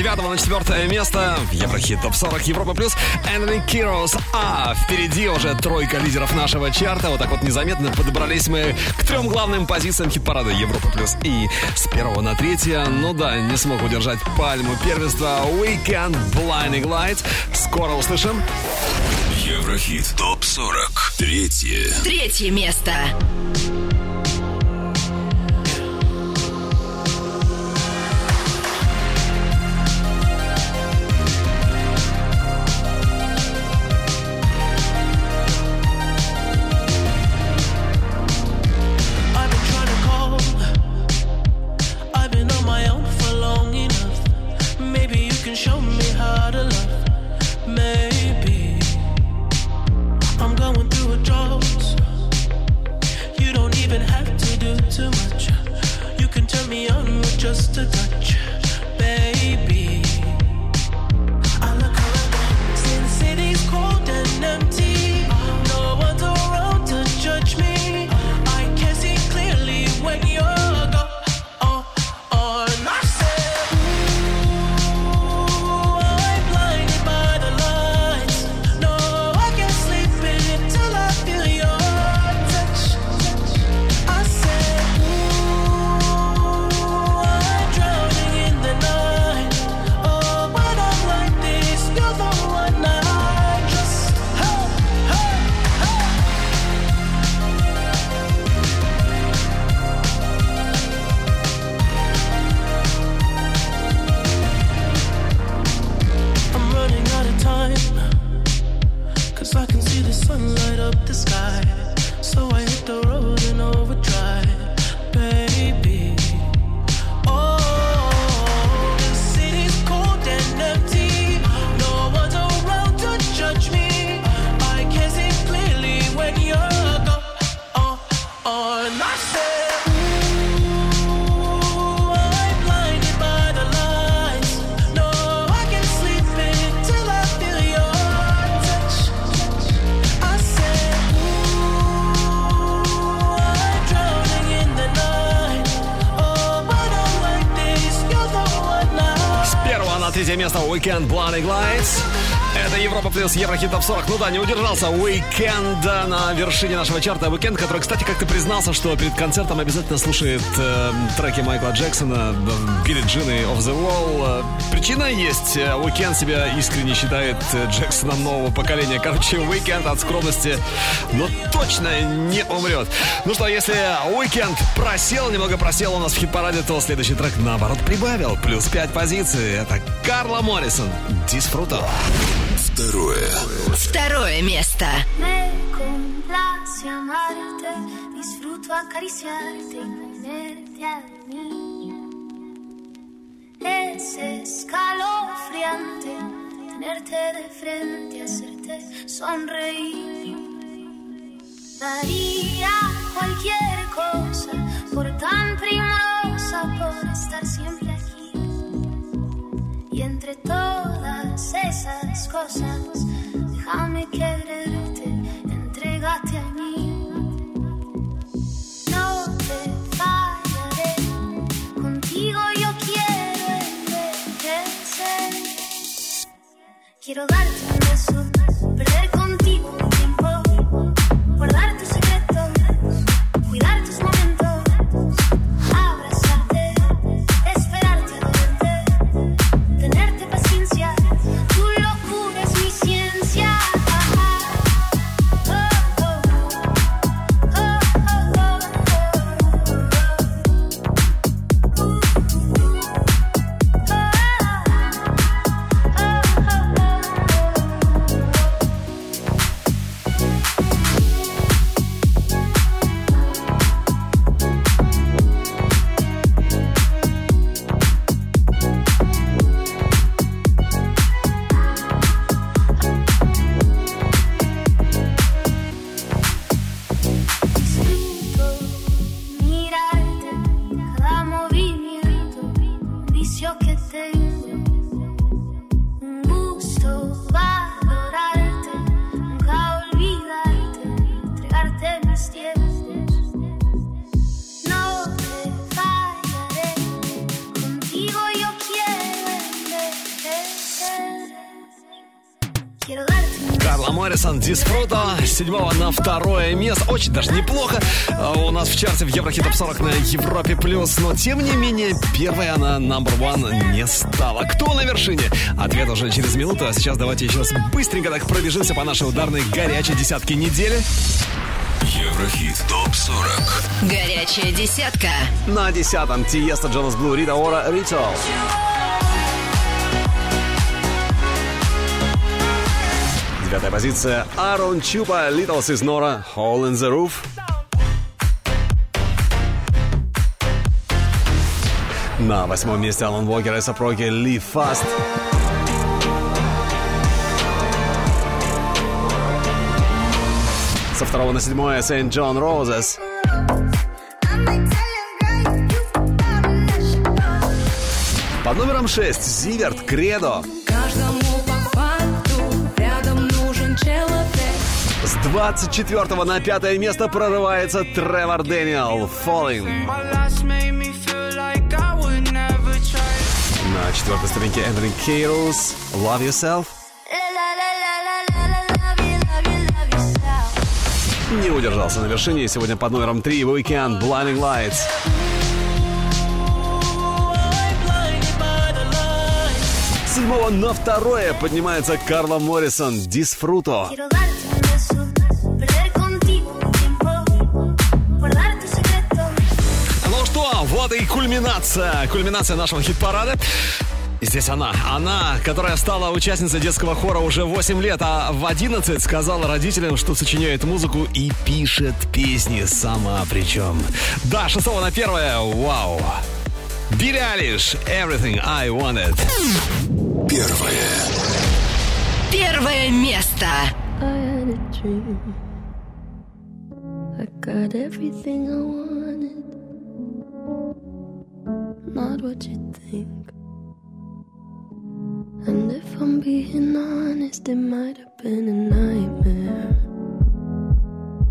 С 9 на 4 место в Еврохит Топ 40 Европа Плюс Энни Кирос. А впереди уже тройка лидеров нашего чарта. Вот так вот незаметно подобрались мы к трем главным позициям хит-парада Европа Плюс. И с первого на третье, ну да, не смог удержать пальму первенства Weekend Blinding Lights. Скоро услышим. Еврохит ТОП 40. Третье. Третье место. Weekend Blinding Lights. Это Европа плюс Еврохит Топ 40. Ну да, не удержался Weekend на вершине нашего чарта. Weekend, который, кстати, как-то признался, что перед концертом обязательно слушает э, треки Майкла Джексона, Билли Джин и Off the Wall. Э, Причина есть. Э, Weekend себя искренне считает э, Джексоном нового поколения. Короче, Weekend от скромности, но точно не умрет. Ну что, если Weekend просел, немного просел у нас в хит-параде, то следующий трек, наоборот, прибавил. Плюс 5 позиций. Это Карла Моррисон. Дисфруто. Второе. Второе место. Disfruto acariciarte y tenerte a mí. Es escalofriante tenerte de frente, hacerte sonreír. Daría cualquier Quiero darte un beso, perder contigo седьмого на второе место. Очень даже неплохо. А У нас в чарте в Еврохит Топ 40 на Европе Плюс. Но, тем не менее, первая она number one не стала. Кто на вершине? Ответ уже через минуту. А сейчас давайте еще раз быстренько так пробежимся по нашей ударной горячей десятке недели. Еврохит ТОП-40 Горячая десятка. На десятом Тиеста, Джонас Блу, Рита Ора, Ритуал. Девятая позиция Арон Чупа, Little Sis Nora, Hole in the Roof. На восьмом месте Алан Уокер и Сапроки Live Fast. Со второго на седьмое Saint John Roses. Под номером 6 Зиверт Кредо. Каждому 24 на пятое место прорывается Тревор Дэниел Falling. На четвертой ступеньке Эндрю Кейрус Love Yourself. Не удержался на вершине. Сегодня под номером 3 Weekend Blinding Lights. Седьмого на второе поднимается Карла Моррисон Дисфруто. Quiero Что, вот и кульминация, кульминация нашего хит-парада. И Здесь она, она, которая стала участницей детского хора уже 8 лет, а в 11 сказала родителям, что сочиняет музыку и пишет песни сама причем. Да, 6 на 1, вау. Билли Алиш, Everything I Wanted. Первое. Первое место. I had a dream. I got everything I wanted. Not what you think. And if I'm being honest, it might have been a nightmare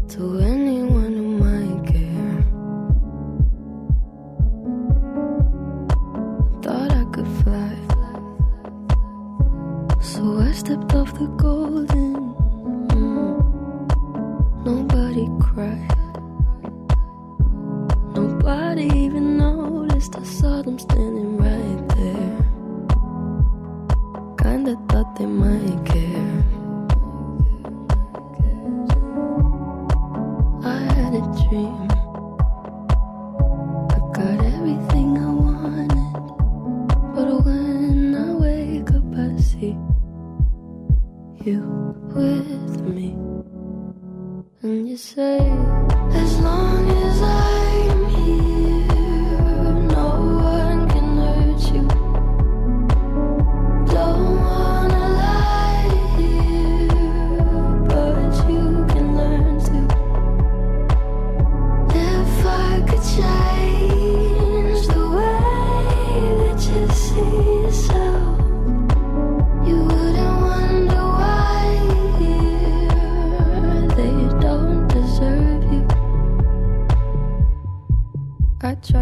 to anyone who might care. Thought I could fly. So I stepped off the golden. Nobody cried. Nobody even noticed. I saw them standing right there. Kinda thought they might care. I had a dream. I got everything I wanted. But when I wake up, I see you with me. And you say,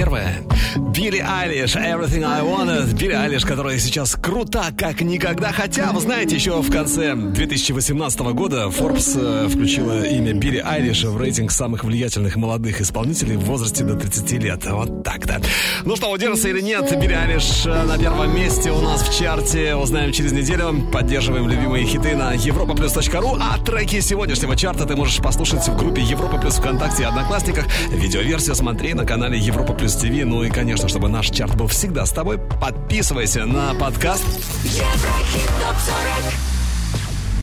первое. Билли Айлиш, Everything I Wanted. Билли Айлиш, которая сейчас крута, как никогда. Хотя, вы знаете, еще в конце 2018 года Forbes э, включила имя Билли Айлиша в рейтинг самых влиятельных молодых исполнителей в возрасте до 30 лет. Вот так-то. Ну что, удержится или нет, Билли Айлиш э, на первом месте у нас в чарте. Узнаем через неделю. Поддерживаем любимые хиты на europaplus.ru. А треки сегодняшнего чарта ты можешь послушать в группе Европа Плюс ВКонтакте и Одноклассниках. Видеоверсию смотри на канале Европа Плюс ТВ. Ну и, конечно, чтобы наш чарт был всегда с тобой, подписывайся на подкаст. Еврохит топ 40